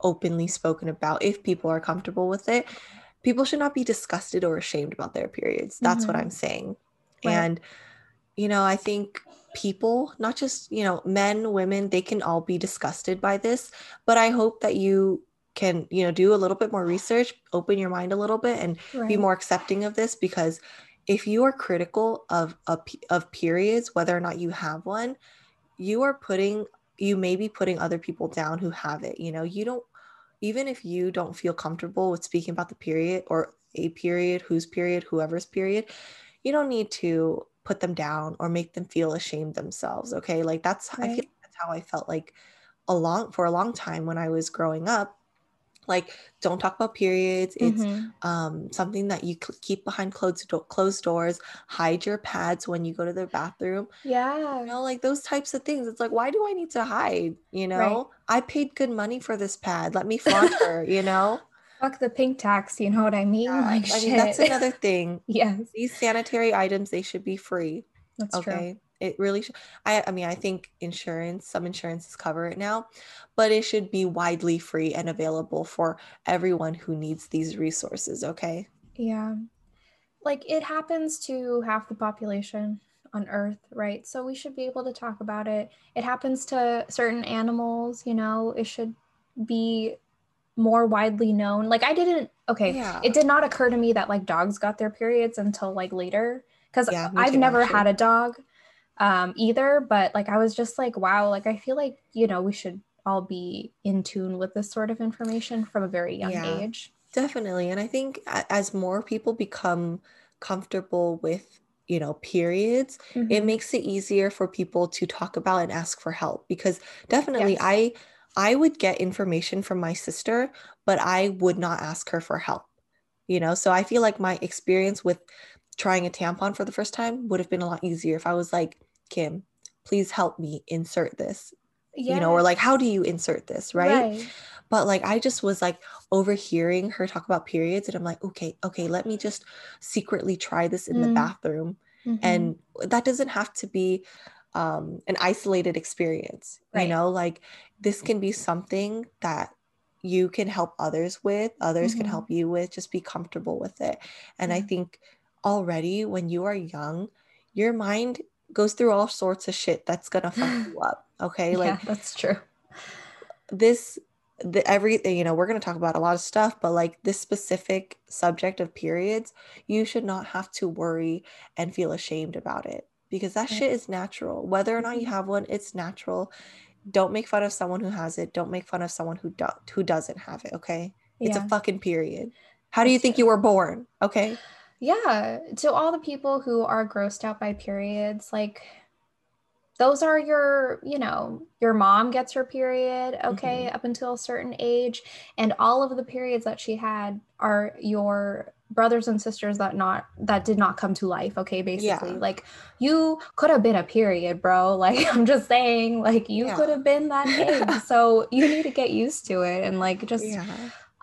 openly spoken about if people are comfortable with it. People should not be disgusted or ashamed about their periods. That's what Mhm. I'm saying. Right. And you know, I think people, not just, you know, men, women, they can all be disgusted by this, but I hope that you can, you know, do a little bit more research, open your mind a little bit and be more accepting of this because if you are critical of a of periods whether or not you have one, you are putting you may be putting other people down who have it. You know, you don't even if you don't feel comfortable with speaking about the period or a period, whose period, whoever's period, you don't need to put them down or make them feel ashamed themselves. Okay. Like that's I feel like that's how I felt like a long for a long time when I was growing up. Like, don't talk about periods. It's Mhm. um, something that you cl- keep behind closed do- closed doors. Hide your pads when you go to the bathroom. Yeah. You know, like those types of things. It's like, why do I need to hide? You know, I paid good money for this pad. Let me flaunt her. You know, Fuck the pink tax. You know what I mean? Yeah, like I shit. mean that's another thing. yes, These sanitary items they should be free. that's true. okay it really should i i mean i think insurance some insurances cover it now but it should be widely free and available for everyone who needs these resources okay Yeah. Like it happens to half the population on Earth, right? So we should be able to talk about it. It happens to certain animals, you know, it should be more widely known. Like I didn't okay, yeah it did not occur to me that like dogs got their periods until like later cuz Yeah, I've too, never actually. had a dog um either, but like I was just like wow, like I feel like, you know, we should all be in tune with this sort of information from a very young Yeah. age. definitely and i think as more people become comfortable with you know periods it Mhm. makes it easier for people to talk about and ask for help because definitely Yes. i i would get information from my sister but i would not ask her for help you know so i feel like my experience with trying a tampon for the first time would have been a lot easier if i was like kim please help me insert this you know or like how do you insert this right? Right. but like i just was like overhearing her talk about periods and i'm like okay okay let me just secretly try this in mm. the bathroom mm-hmm. and that doesn't have to be um, an isolated experience right. you know like this can be something that you can help others with others mm-hmm. can help you with just be comfortable with it and mm-hmm. i think already when you are young your mind goes through all sorts of shit that's gonna fuck you up okay like yeah, that's true this the everything you know we're going to talk about a lot of stuff but like this specific subject of periods you should not have to worry and feel ashamed about it because that shit is natural whether or not you mm-hmm. have one it's natural don't make fun of someone who has it. Don't make fun of someone who do- who doesn't have it okay? It's yeah. a fucking period. How do you think you were born okay? Yeah. To all the people who are grossed out by periods like those are your you know your mom gets her period okay mm-hmm. up until a certain age. And all of the periods that she had are your brothers and sisters that not that did not come to life okay basically yeah. like you could have been a period bro like i'm just saying like you yeah. could have been that age so you need to get used to it and like just yeah.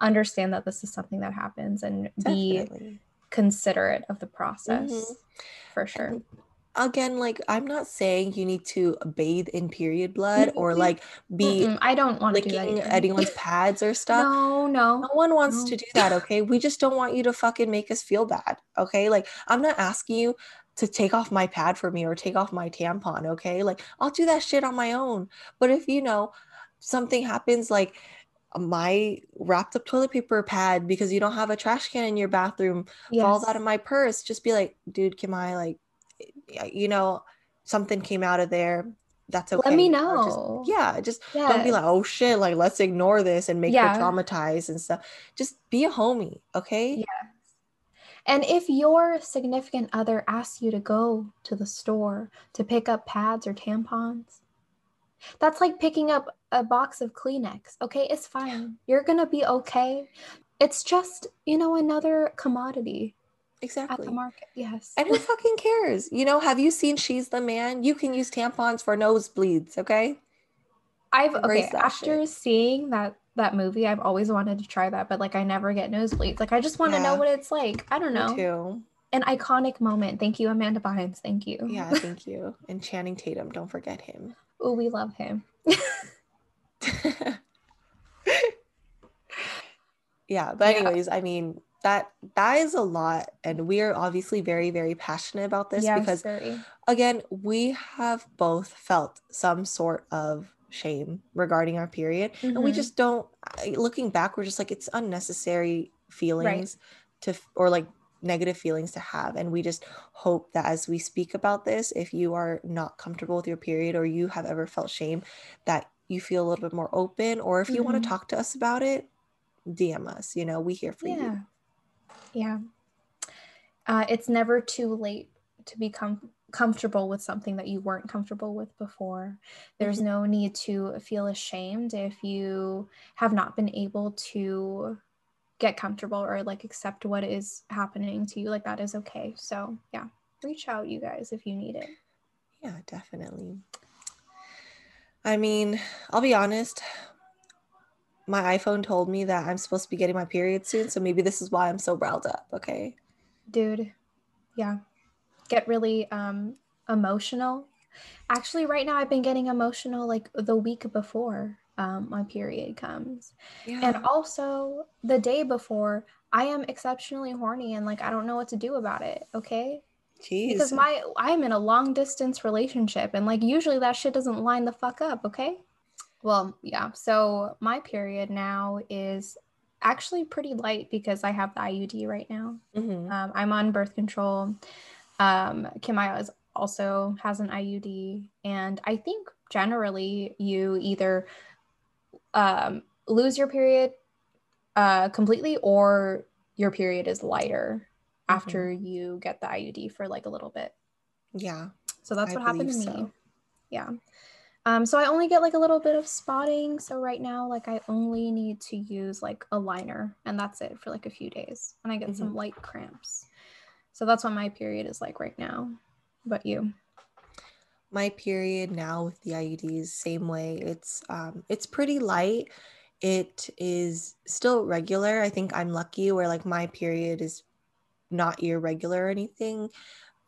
understand that this is something that happens and Definitely. be considerate of the process mm-hmm. for sure and again like i'm not saying you need to bathe in period blood or mm-hmm. like be Mm-mm, i don't want to do anyone's pads or stuff no no no one wants no. to do that okay we just don't want you to fucking make us feel bad okay like i'm not asking you to take off my pad for me or take off my tampon okay like i'll do that shit on my own but if you know something happens like my wrapped up toilet paper pad because you don't have a trash can in your bathroom yes. falls out of my purse just be like dude can i like you know, something came out of there. That's okay. Let me know. Just, yeah, just yes. don't be like, oh shit, like let's ignore this and make yeah. her traumatized and stuff. Just be a homie, okay? Yes. And if your significant other asks you to go to the store to pick up pads or tampons, that's like picking up a box of Kleenex. Okay, it's fine. You're gonna be okay. It's just, you know, another commodity. Exactly. At the market, yes. And who fucking cares? You know, have you seen She's the Man? You can use tampons for nosebleeds, okay? I've Embrace okay, after shit. seeing that that movie, I've always wanted to try that, but like I never get nosebleeds. Like I just want to yeah. know what it's like. I don't know. Me too. An iconic moment. Thank you, Amanda Bynes. Thank you. Yeah, thank you. And Channing Tatum, don't forget him. Oh, we love him. yeah, but anyways, yeah. I mean, that that is a lot and we are obviously very very passionate about this yes, because very. again we have both felt some sort of shame regarding our period mm-hmm. and we mm-hmm. just don't looking back we're just like it's unnecessary feelings right. to or like negative feelings to have and we just hope that as we speak about this if you are not comfortable with your period or you have ever felt shame that you feel a little bit more open or if you mm-hmm. want to talk to us about it dm us you know we here for yeah. you yeah. Uh, it's never too late to become comfortable with something that you weren't comfortable with before. There's mm-hmm. no need to feel ashamed if you have not been able to get comfortable or like accept what is happening to you. Like that is okay. So, yeah, reach out, you guys, if you need it. Yeah, definitely. I mean, I'll be honest, my iPhone told me that I'm supposed to be getting my period soon. So maybe this is why I'm so riled up. Okay. Dude. Yeah. Get really um emotional. Actually, right now I've been getting emotional like the week before um, my period comes. Yeah. And also the day before, I am exceptionally horny and like I don't know what to do about it. Okay. Jeez. Because my I'm in a long distance relationship and like usually that shit doesn't line the fuck up, okay? Well, yeah. So my period now is actually pretty light because I have the IUD right now. Mm-hmm. Um, I'm on birth control. Um, Kimaya is also has an IUD, and I think generally you either um, lose your period uh, completely or your period is lighter mm-hmm. after you get the IUD for like a little bit. Yeah. So that's I what happened to me. So. Yeah. Um, so I only get like a little bit of spotting. So right now, like I only need to use like a liner and that's it for like a few days. And I get mm-hmm. some light cramps. So that's what my period is like right now. But you? My period now with the IUDs, same way. It's um it's pretty light it is still regular. I think I'm lucky where like my period is not irregular or anything.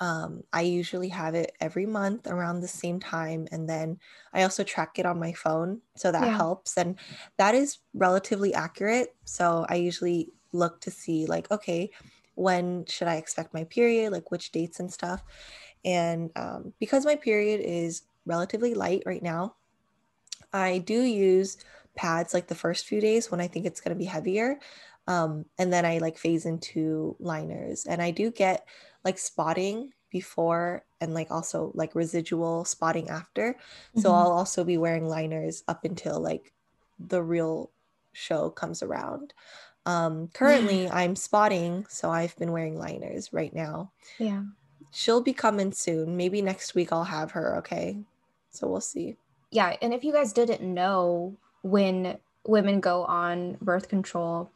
Um, I usually have it every month around the same time. And then I also track it on my phone. So that yeah. helps. And that is relatively accurate. So I usually look to see, like, okay, when should I expect my period, like which dates and stuff. And um, because my period is relatively light right now, I do use pads like the first few days when I think it's going to be heavier. Um, and then I like phase into liners. And I do get like spotting before and like also like residual spotting after. Mm-hmm. So I'll also be wearing liners up until like the real show comes around. Um, currently, I'm spotting, so I've been wearing liners right now. Yeah. She'll be coming soon. Maybe next week I'll have her. Okay. So we'll see. Yeah. And if you guys didn't know, when women go on birth control,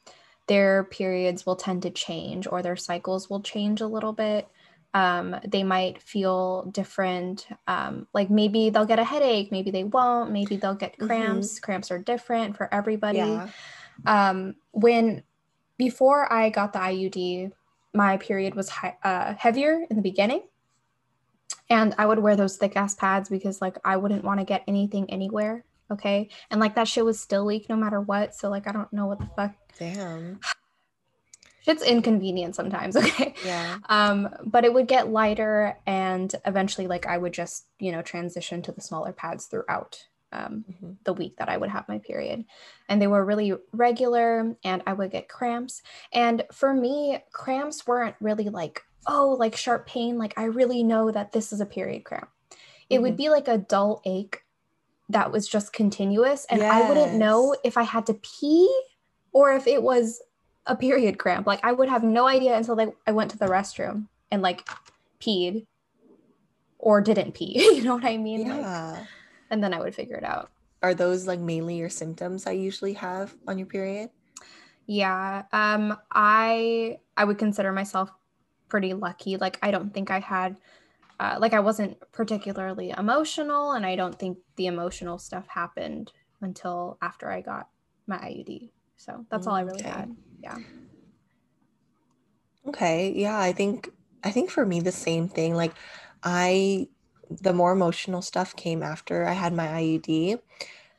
their periods will tend to change or their cycles will change a little bit. Um, they might feel different. Um, like maybe they'll get a headache, maybe they won't, maybe they'll get cramps. Mm-hmm. Cramps are different for everybody. Yeah. Um, when before I got the IUD, my period was high, uh, heavier in the beginning. And I would wear those thick ass pads because, like, I wouldn't want to get anything anywhere Okay. And like that shit was still leak no matter what. So like I don't know what the fuck. Damn. Shit's inconvenient sometimes. Okay. Yeah. Um, but it would get lighter and eventually like I would just, you know, transition to the smaller pads throughout um, mm-hmm. the week that I would have my period. And they were really regular and I would get cramps. And for me, cramps weren't really like, oh, like sharp pain. Like I really know that this is a period cramp. It mm-hmm. would be like a dull ache that was just continuous and yes. I wouldn't know if I had to pee or if it was a period cramp. Like I would have no idea until like I went to the restroom and like peed or didn't pee. you know what I mean? Yeah. Like, and then I would figure it out. Are those like mainly your symptoms I usually have on your period? Yeah. Um I I would consider myself pretty lucky. Like I don't think I had uh, like I wasn't particularly emotional, and I don't think the emotional stuff happened until after I got my IUD. So that's all I really okay. had. Yeah. Okay. Yeah, I think I think for me the same thing. Like I the more emotional stuff came after I had my IUD.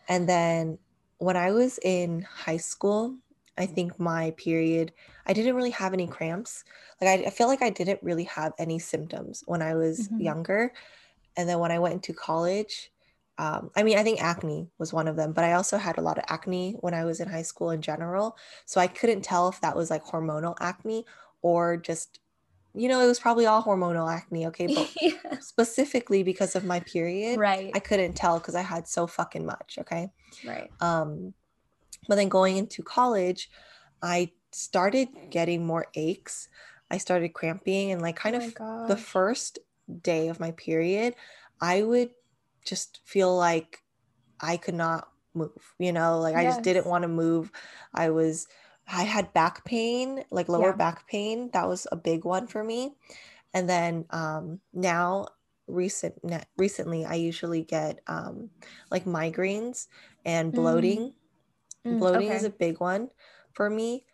And then when I was in high school, I think my period, I didn't really have any cramps. Like I, I feel like I didn't really have any symptoms when I was mm-hmm. younger. And then when I went into college, um, I mean, I think acne was one of them, but I also had a lot of acne when I was in high school in general. So I couldn't tell if that was like hormonal acne or just, you know, it was probably all hormonal acne. Okay. But yeah. specifically because of my period, right. I couldn't tell because I had so fucking much. Okay. Right. Um, but then going into college, I started getting more aches. I started cramping and like kind oh of the first day of my period, I would just feel like I could not move, you know, like yes. I just didn't want to move. I was I had back pain, like lower yeah. back pain. That was a big one for me. And then um now recent recently I usually get um like migraines and bloating. Mm. Mm, Bloating okay. is a big one for me.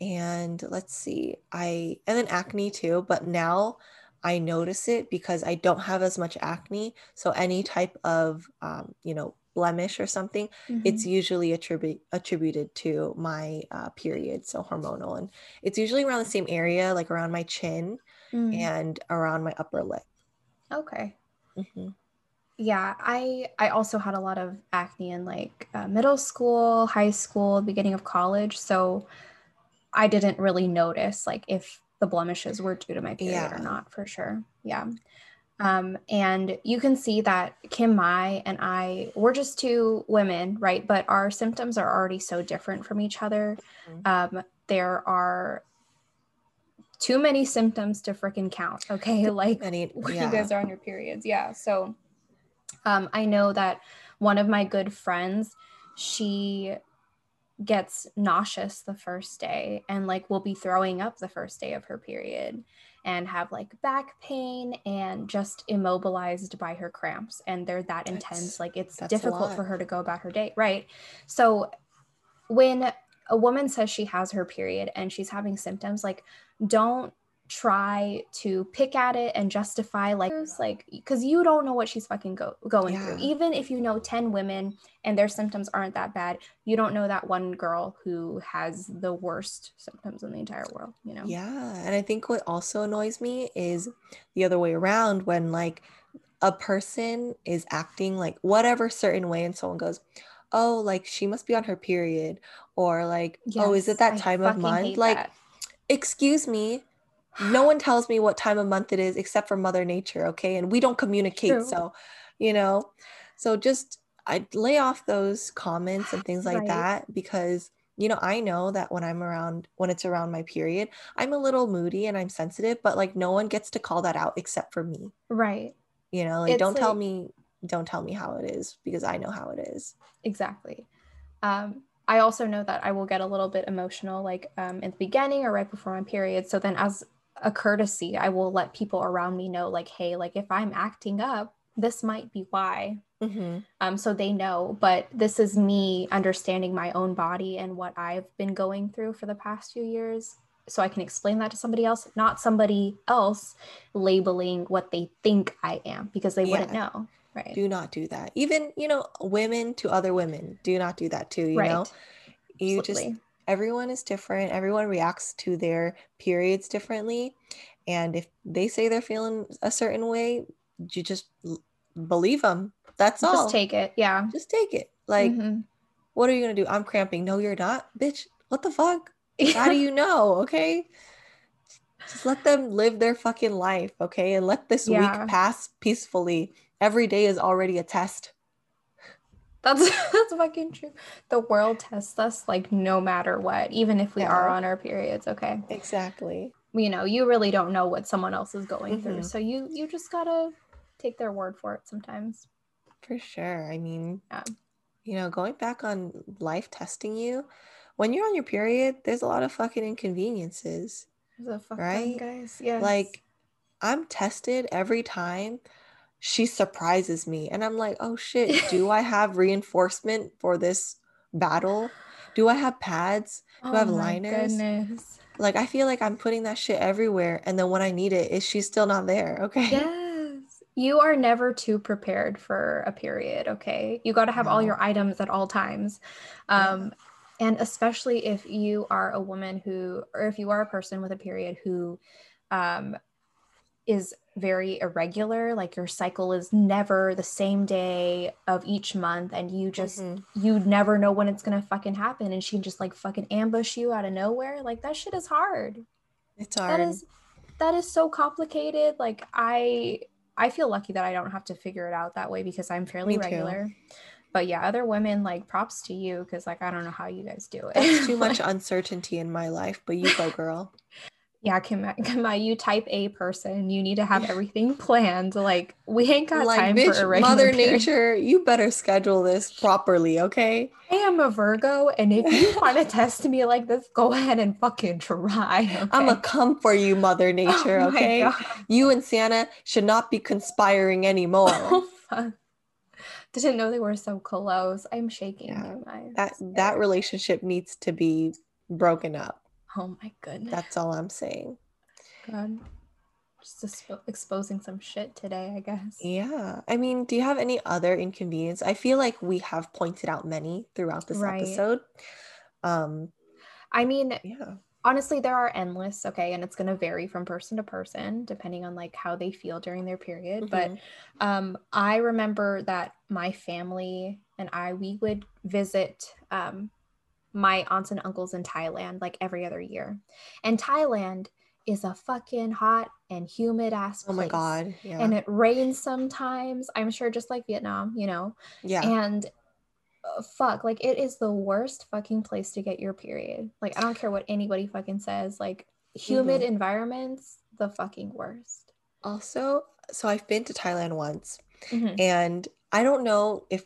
And let's see, I, and then acne too, but now I notice it because I don't have as much acne. So any type of, um, you know, blemish or something, mm-hmm. it's usually attribute attributed to my uh, period, so hormonal, and it's usually around the same area, like around my chin mm. and around my upper lip. Okay. Mm-hmm yeah i i also had a lot of acne in like uh, middle school high school beginning of college so i didn't really notice like if the blemishes were due to my period yeah. or not for sure yeah um, and you can see that Kim-Mai and i we're just two women right but our symptoms are already so different from each other mm-hmm. um, there are too many symptoms to freaking count okay like many, yeah. you guys are on your periods yeah so um, I know that one of my good friends, she gets nauseous the first day and like will be throwing up the first day of her period and have like back pain and just immobilized by her cramps. And they're that that's, intense like it's difficult for her to go about her day right? So when a woman says she has her period and she's having symptoms, like don't try to pick at it and justify like like because you don't know what she's fucking go, going yeah. through even if you know 10 women and their symptoms aren't that bad you don't know that one girl who has the worst symptoms in the entire world you know yeah and i think what also annoys me is the other way around when like a person is acting like whatever certain way and someone goes oh like she must be on her period or like yes, oh is it that time of month like that. excuse me no one tells me what time of month it is except for mother nature okay and we don't communicate True. so you know so just i lay off those comments and things like right. that because you know i know that when i'm around when it's around my period i'm a little moody and i'm sensitive but like no one gets to call that out except for me right you know like it's don't like, tell me don't tell me how it is because i know how it is exactly um I also know that I will get a little bit emotional, like um, in the beginning or right before my period. So then, as a courtesy, I will let people around me know, like, hey, like if I'm acting up, this might be why. Mm-hmm. Um, so they know, but this is me understanding my own body and what I've been going through for the past few years. So I can explain that to somebody else, not somebody else labeling what they think I am because they yeah. wouldn't know. Right. Do not do that. Even, you know, women to other women, do not do that too, you right. know? You Absolutely. just everyone is different. Everyone reacts to their periods differently. And if they say they're feeling a certain way, you just believe them. That's all. Just take it. Yeah. Just take it. Like, mm-hmm. what are you going to do? I'm cramping. No, you're not. Bitch, what the fuck? How do you know? Okay. Just let them live their fucking life. Okay. And let this yeah. week pass peacefully. Every day is already a test. That's that's fucking true. The world tests us like no matter what, even if we yeah. are on our periods. Okay. Exactly. You know, you really don't know what someone else is going mm-hmm. through, so you you just gotta take their word for it sometimes. For sure. I mean, yeah. you know, going back on life testing you, when you're on your period, there's a lot of fucking inconveniences. right, guys. Yeah. Like, I'm tested every time she surprises me and i'm like oh shit do i have reinforcement for this battle? Do i have pads? Do oh i have liners? goodness. like i feel like i'm putting that shit everywhere and then when i need it is she still not there? Okay. Yes. You are never too prepared for a period okay? You got to have no. all your items at all times. Um yeah. and especially if you are a woman who or if you are a person with a period who um is very irregular like your cycle is never the same day of each month and you just mm-hmm. you never know when it's gonna fucking happen and she can just like fucking ambush you out of nowhere like that shit is hard. It's hard. that is that is so complicated like i i feel lucky that i don't have to figure it out that way because i'm fairly regular. But yeah other women like props to you because like i don't know how you guys do it. That's too much uncertainty in my life but you go girl yeah, Kim, Kim, you type A person, you need to have everything planned. Like we ain't got like, time bitch, for a regular Mother period. Nature, you better schedule this properly, okay? I am a Virgo, and if you want to test me like this, go ahead and fucking try. Okay? I'm gonna come for you, Mother oh Nature. Oh okay, you and Santa should not be conspiring anymore. Oh, Didn't know they were so close. I'm shaking. Yeah, that that relationship needs to be broken up. Oh my goodness. That's all I'm saying. God. Just exposing some shit today, I guess. Yeah. I mean, do you have any other inconvenience? I feel like we have pointed out many throughout this right. episode. Um I mean, yeah. Honestly, there are endless, okay, and it's going to vary from person to person depending on like how they feel during their period, mm-hmm. but um I remember that my family and I we would visit um my aunts and uncles in Thailand like every other year. And Thailand is a fucking hot and humid ass place. Oh my god. Yeah. And it rains sometimes. I'm sure just like Vietnam, you know. Yeah. And uh, fuck, like it is the worst fucking place to get your period. Like I don't care what anybody fucking says, like humid mm-hmm. environments the fucking worst. Also, so I've been to Thailand once mm-hmm. and I don't know if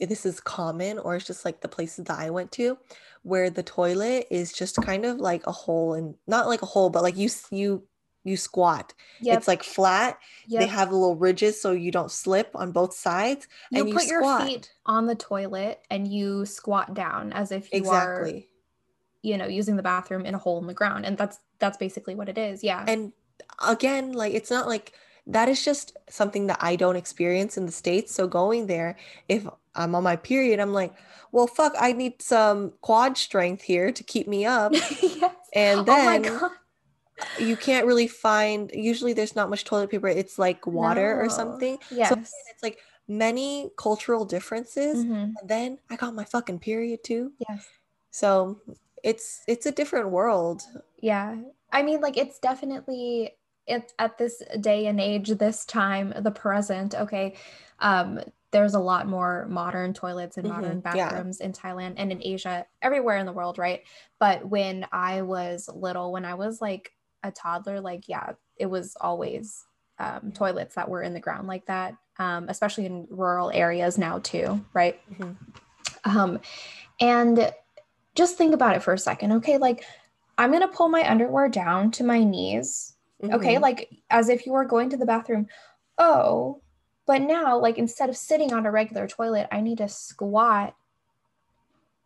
Eh, this is common or it's just like the places that I went to where the toilet is just kind of like a hole and not like a hole but like you you you squat. Yep. It's like flat. yep. They have little ridges so you don't slip on both sides. you and you put your feet on the toilet and you squat down as if you are you know using the bathroom in a hole in the ground and that's that's basically what it is yeah And again, like it's not like that is just something that I don't experience in the States. So going there, if I'm on my period, I'm like, well, fuck, I need some quad strength here to keep me up. yes. And oh my then god you can't really find, usually there's not much toilet paper. It's like water or something. yes So it's like many cultural differences. Mhm. And then I got my fucking period too. yes So it's it's a different world. yeah i mean like it's definitely it, at this day and age this time the present okay um there's a lot more modern toilets and modern Mhm, yeah. bathrooms in thailand and in asia everywhere in the world right? But when i was little when i was like a toddler like yeah it was always um, toilets that were in the ground like that um, especially in rural areas now too right? Mhm. um, and just think about it for a second okay? Like i'm gonna pull my underwear down to my knees okay Mhm. like as if you were going to the bathroom. Oh but now like instead of sitting on a regular toilet i need to squat.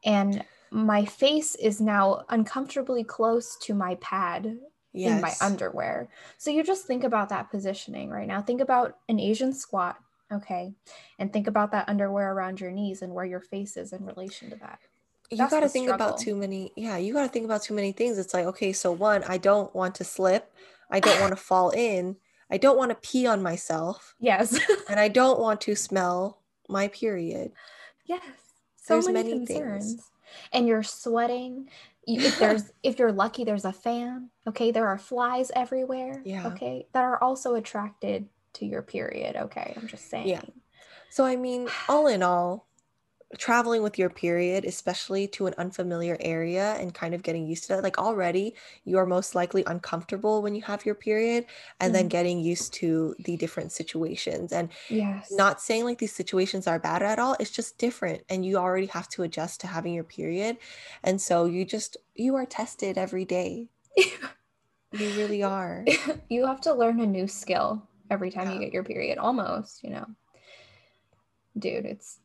And my face is now uncomfortably close to my pad in my underwear. So you just think about that positioning right now. Think about an asian squat okay? And think about that underwear around your knees and where your face is in relation to that. You got to think about too many yeah you got to think about too many things. It's like okay so one i don't want to slip i don't want to fall in i don't want to pee on myself yes and i don't want to smell my period Yes. So There's many, many things. concerns. And you're sweating. If there's if you're lucky, there's a fan. Okay. There are flies everywhere. Yeah. Okay. That are also attracted to your period. Okay. I'm just saying. Yeah. So i mean all in all traveling with your period especially to an unfamiliar area and kind of getting used to that like already you are most likely uncomfortable when you have your period and then Mhm. getting used to the different situations and Yes. not saying like these situations are bad at all it's just different and you already have to adjust to having your period and so you just you are tested every day you really are you have to learn a new skill every time you get your period, almost, you know. Dude, it's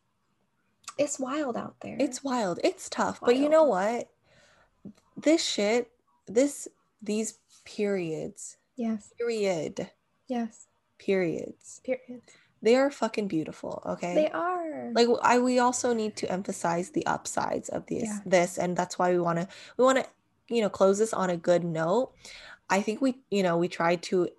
it's wild out there. it's wild it's tough but you know what this shit this these periods yes, period yes. periods Periods. they are fucking beautiful okay They are. like i we also need to emphasize the upsides of this Yeah. this and that's why we want to we want to you know close this on a good note i think we you know we tried to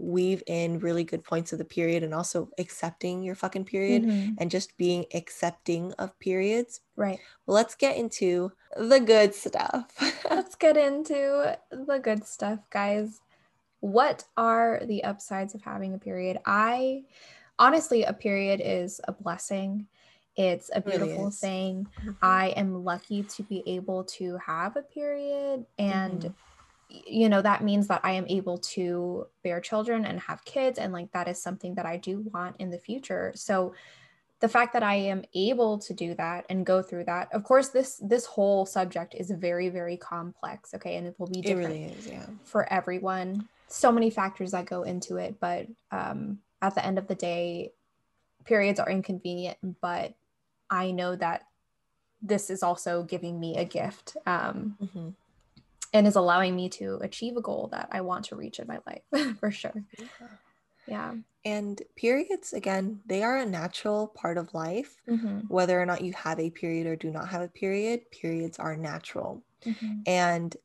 weave in really good points of the period and also accepting your fucking period Mhm. and just being accepting of periods Right. well, let's get into the good stuff Let's get into the good stuff, guys. What are the upsides of having a period? I honestly, a period is a blessing. It's a beautiful is. thing. Mhm. I am lucky to be able to have a period. And, Mhm. You know, that means that I am able to bear children and have kids. And, like, that is something that I do want in the future. So, the fact that I am able to do that and go through that, of course, this this whole subject is very, very complex. Okay. And it will be different really is yeah for everyone. So many factors that go into it, but um, at the end of the day, periods are inconvenient. But I know that this is also giving me a gift um, Mhm. And is allowing me to achieve a goal that I want to reach in my life for sure. Yeah. and periods again they are a natural part of life Mhm. whether or not you have a period or do not have a period periods are natural Mhm. And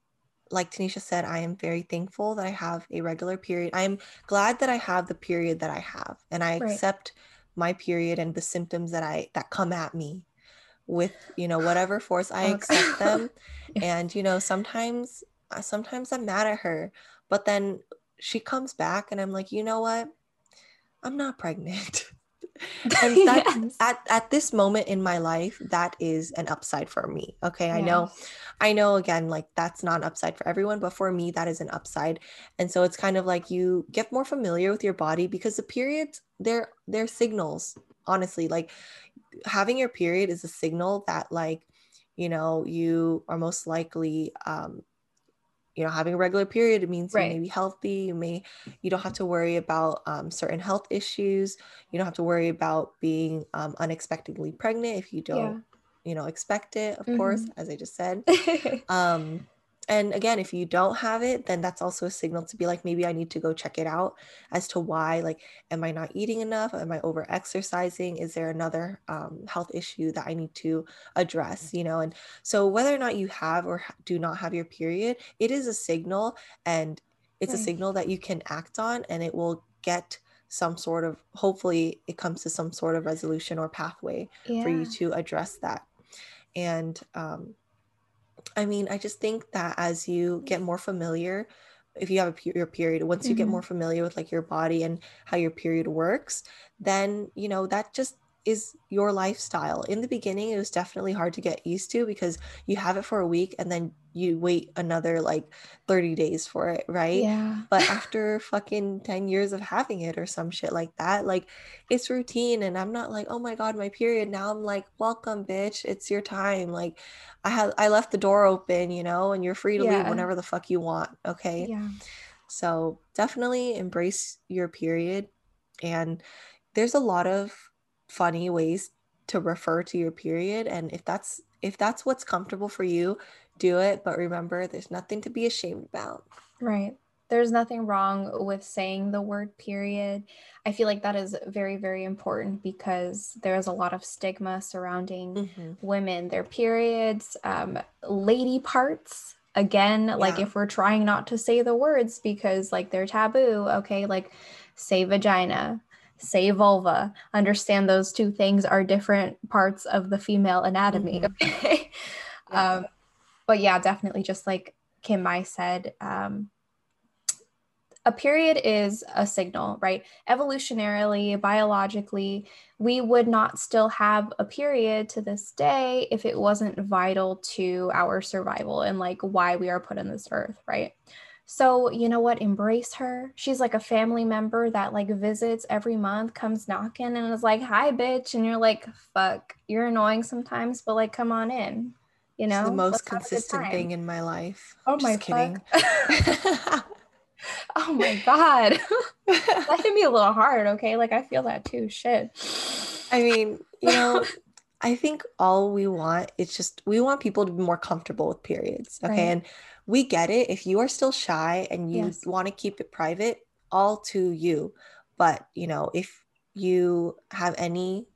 like Tanisha said, I am very thankful that I have a regular period. I'm glad that I have the period that I have and I Right. accept my period and the symptoms that I that come at me with, you know, whatever force I accept them. And you know, sometimes uh, sometimes I'm mad at her, but then she comes back and I'm like, "You know what? I'm not pregnant." and that's Yes. at, at this moment in my life that is an upside for me okay i know I know again, like that's not an upside for everyone, but for me, that is an upside. And so it's kind of like you get more familiar with your body because the periods, they're they're signals, honestly. Like having your period is a signal that like, you know, you are most likely um you know having a regular period. It means Right. you may be healthy. You may you don't have to worry about um, certain health issues. You don't have to worry about being um, unexpectedly pregnant if you don't you know expect it of course Mhm. as i just said. Um and again if you don't have it then that's also a signal to be like maybe i need to go check it out as to why like am i not eating enough? Am i over exercising is there another um, health issue that i need to address you know? And so whether or not you have or do not have your period it is a signal and it's a signal that you can act on and it will get some sort of hopefully it comes to some sort of resolution or pathway for you to address that. And um, I mean, I just think that as you get more familiar, if you have a pe- your period, once you get more mm-hmm. familiar with like your body and how your period works, then you know that just is your lifestyle. In the beginning, it was definitely hard to get used to because you have it for a week and then you wait another like 30 days for it, right? Yeah. But after fucking 10 years of having it or some shit like that, like it's routine. And I'm not like, oh my God, my period. Now I'm like, welcome, bitch. It's your time. Like I have I left the door open, you know, and you're free to leave whenever the fuck you want. Okay. Yeah. So definitely embrace your period. And there's a lot of funny ways to refer to your period. And if that's if that's what's comfortable for you, do it. But remember, there's nothing to be ashamed about. Right. There's nothing wrong with saying the word period. I feel like that is very, very important because there's a lot of stigma surrounding Mhm. women, their periods, um, lady parts. Again, like if we're trying not to say the words because like they're taboo, okay, like say vagina, say vulva. Understand those two things are different parts of the female anatomy, Mhm. okay? Yeah. Um, but yeah, definitely just like Kim-Mai said, um, a period is a signal, right? Evolutionarily, biologically, we would not still have a period to this day if it wasn't vital to our survival and like why we are put on this earth, right? So, you know what? Embrace her. She's like a family member that like visits every month, comes knocking and is like, hi, bitch. And you're like, fuck, you're annoying sometimes, but like, come on in. You know, It's the most Let's have a good consistent thing in my life. Oh Just my kidding. oh my God. that hit me a little hard. Okay. Like, I feel that too. Shit. I mean, you know, I think all we want is just we want people to be more comfortable with periods. Okay. Right. And we get it. If you are still shy and you Yes. want to keep it private, all to you. But, you know, if you have any,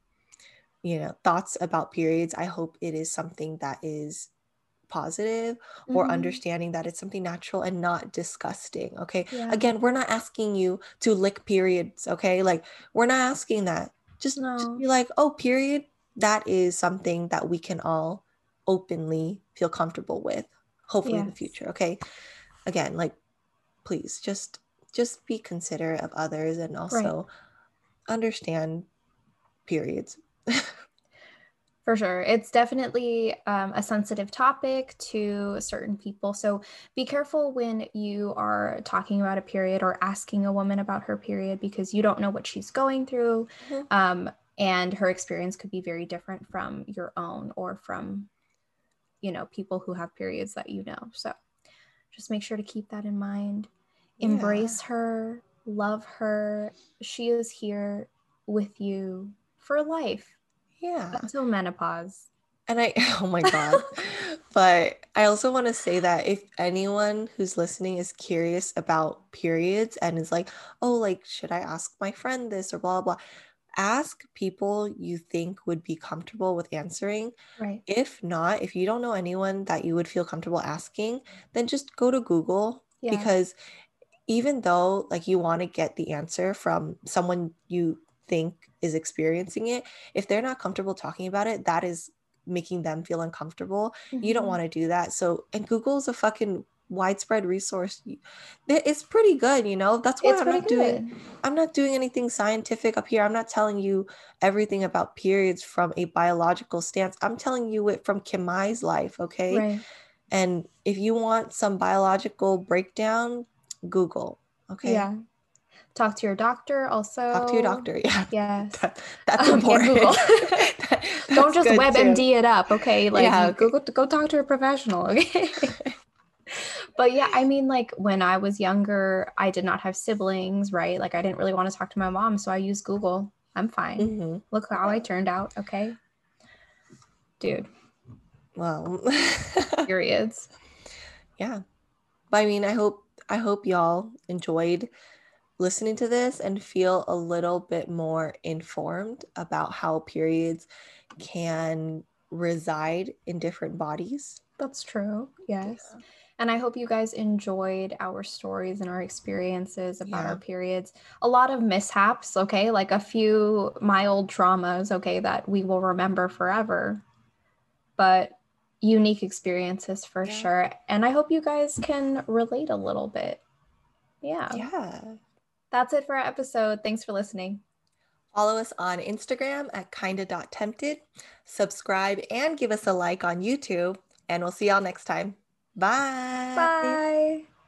you know, thoughts about periods, I hope it is something that is positive or Mhm. understanding that it's something natural and not disgusting. Okay. Yeah. Again, we're not asking you to lick periods. Okay. Like, we're not asking that. Just, just be like, oh, period. That is something that we can all openly feel comfortable with, hopefully in the future. Okay. Again, like, please just just be considerate of others and also understand periods. For sure. It's definitely um, a sensitive topic to certain people. So be careful when you are talking about a period or asking a woman about her period because you don't know what she's going through. Mhm. Um, and her experience could be very different from your own or from, you know, people who have periods that you know. So just make sure to keep that in mind. Yeah. Embrace her, love her. She is here with you for life Yeah. until menopause. And I, oh my God. but I also want to say that if anyone who's listening is curious about periods and is like, oh, like, should I ask my friend this or blah, blah, ask people you think would be comfortable with answering. Right. If not, if you don't know anyone that you would feel comfortable asking, then just go to Google Yeah. because even though like you want to get the answer from someone you think is experiencing it, if they're not comfortable talking about it, that is making them feel uncomfortable. You don't Mhm. want to do that. So, and Google's a fucking widespread resource. It's pretty good, you know. That's why It's I'm not doing. I'm not doing anything scientific up here. I'm not telling you everything about periods from a biological stance. I'm telling you it from Kim-Mai's life, okay? Right. And if you want some biological breakdown, Google, okay? Yeah. Talk to your doctor also. Talk to your doctor. Yeah. Yes. That- that's yeah, important. That- Don't just WebMD too. it up, okay? Like Yeah, okay. go, go go talk to a professional, okay? but yeah, I mean, like when I was younger, I did not have siblings, right? Like I didn't really want to talk to my mom, so I used Google. I'm fine. Mm-hmm. Look how I turned out. Okay. Dude. Well, periods. Yeah. But I mean, I hope I hope y'all enjoyed listening to this and feel a little bit more informed about how periods can reside in different bodies. That's true. Yes. Yeah. And I hope you guys enjoyed our stories and our experiences about yeah. our periods. A lot of mishaps, okay? Like a few mild traumas, okay, that we will remember forever. But unique experiences for yeah. sure. And I hope you guys can relate a little bit. Yeah. Yeah. That's it for our episode. Thanks for listening. Follow us on Instagram at kinda.tempted. Subscribe and give us a like on YouTube. And we'll see y'all next time. Bye. Bye.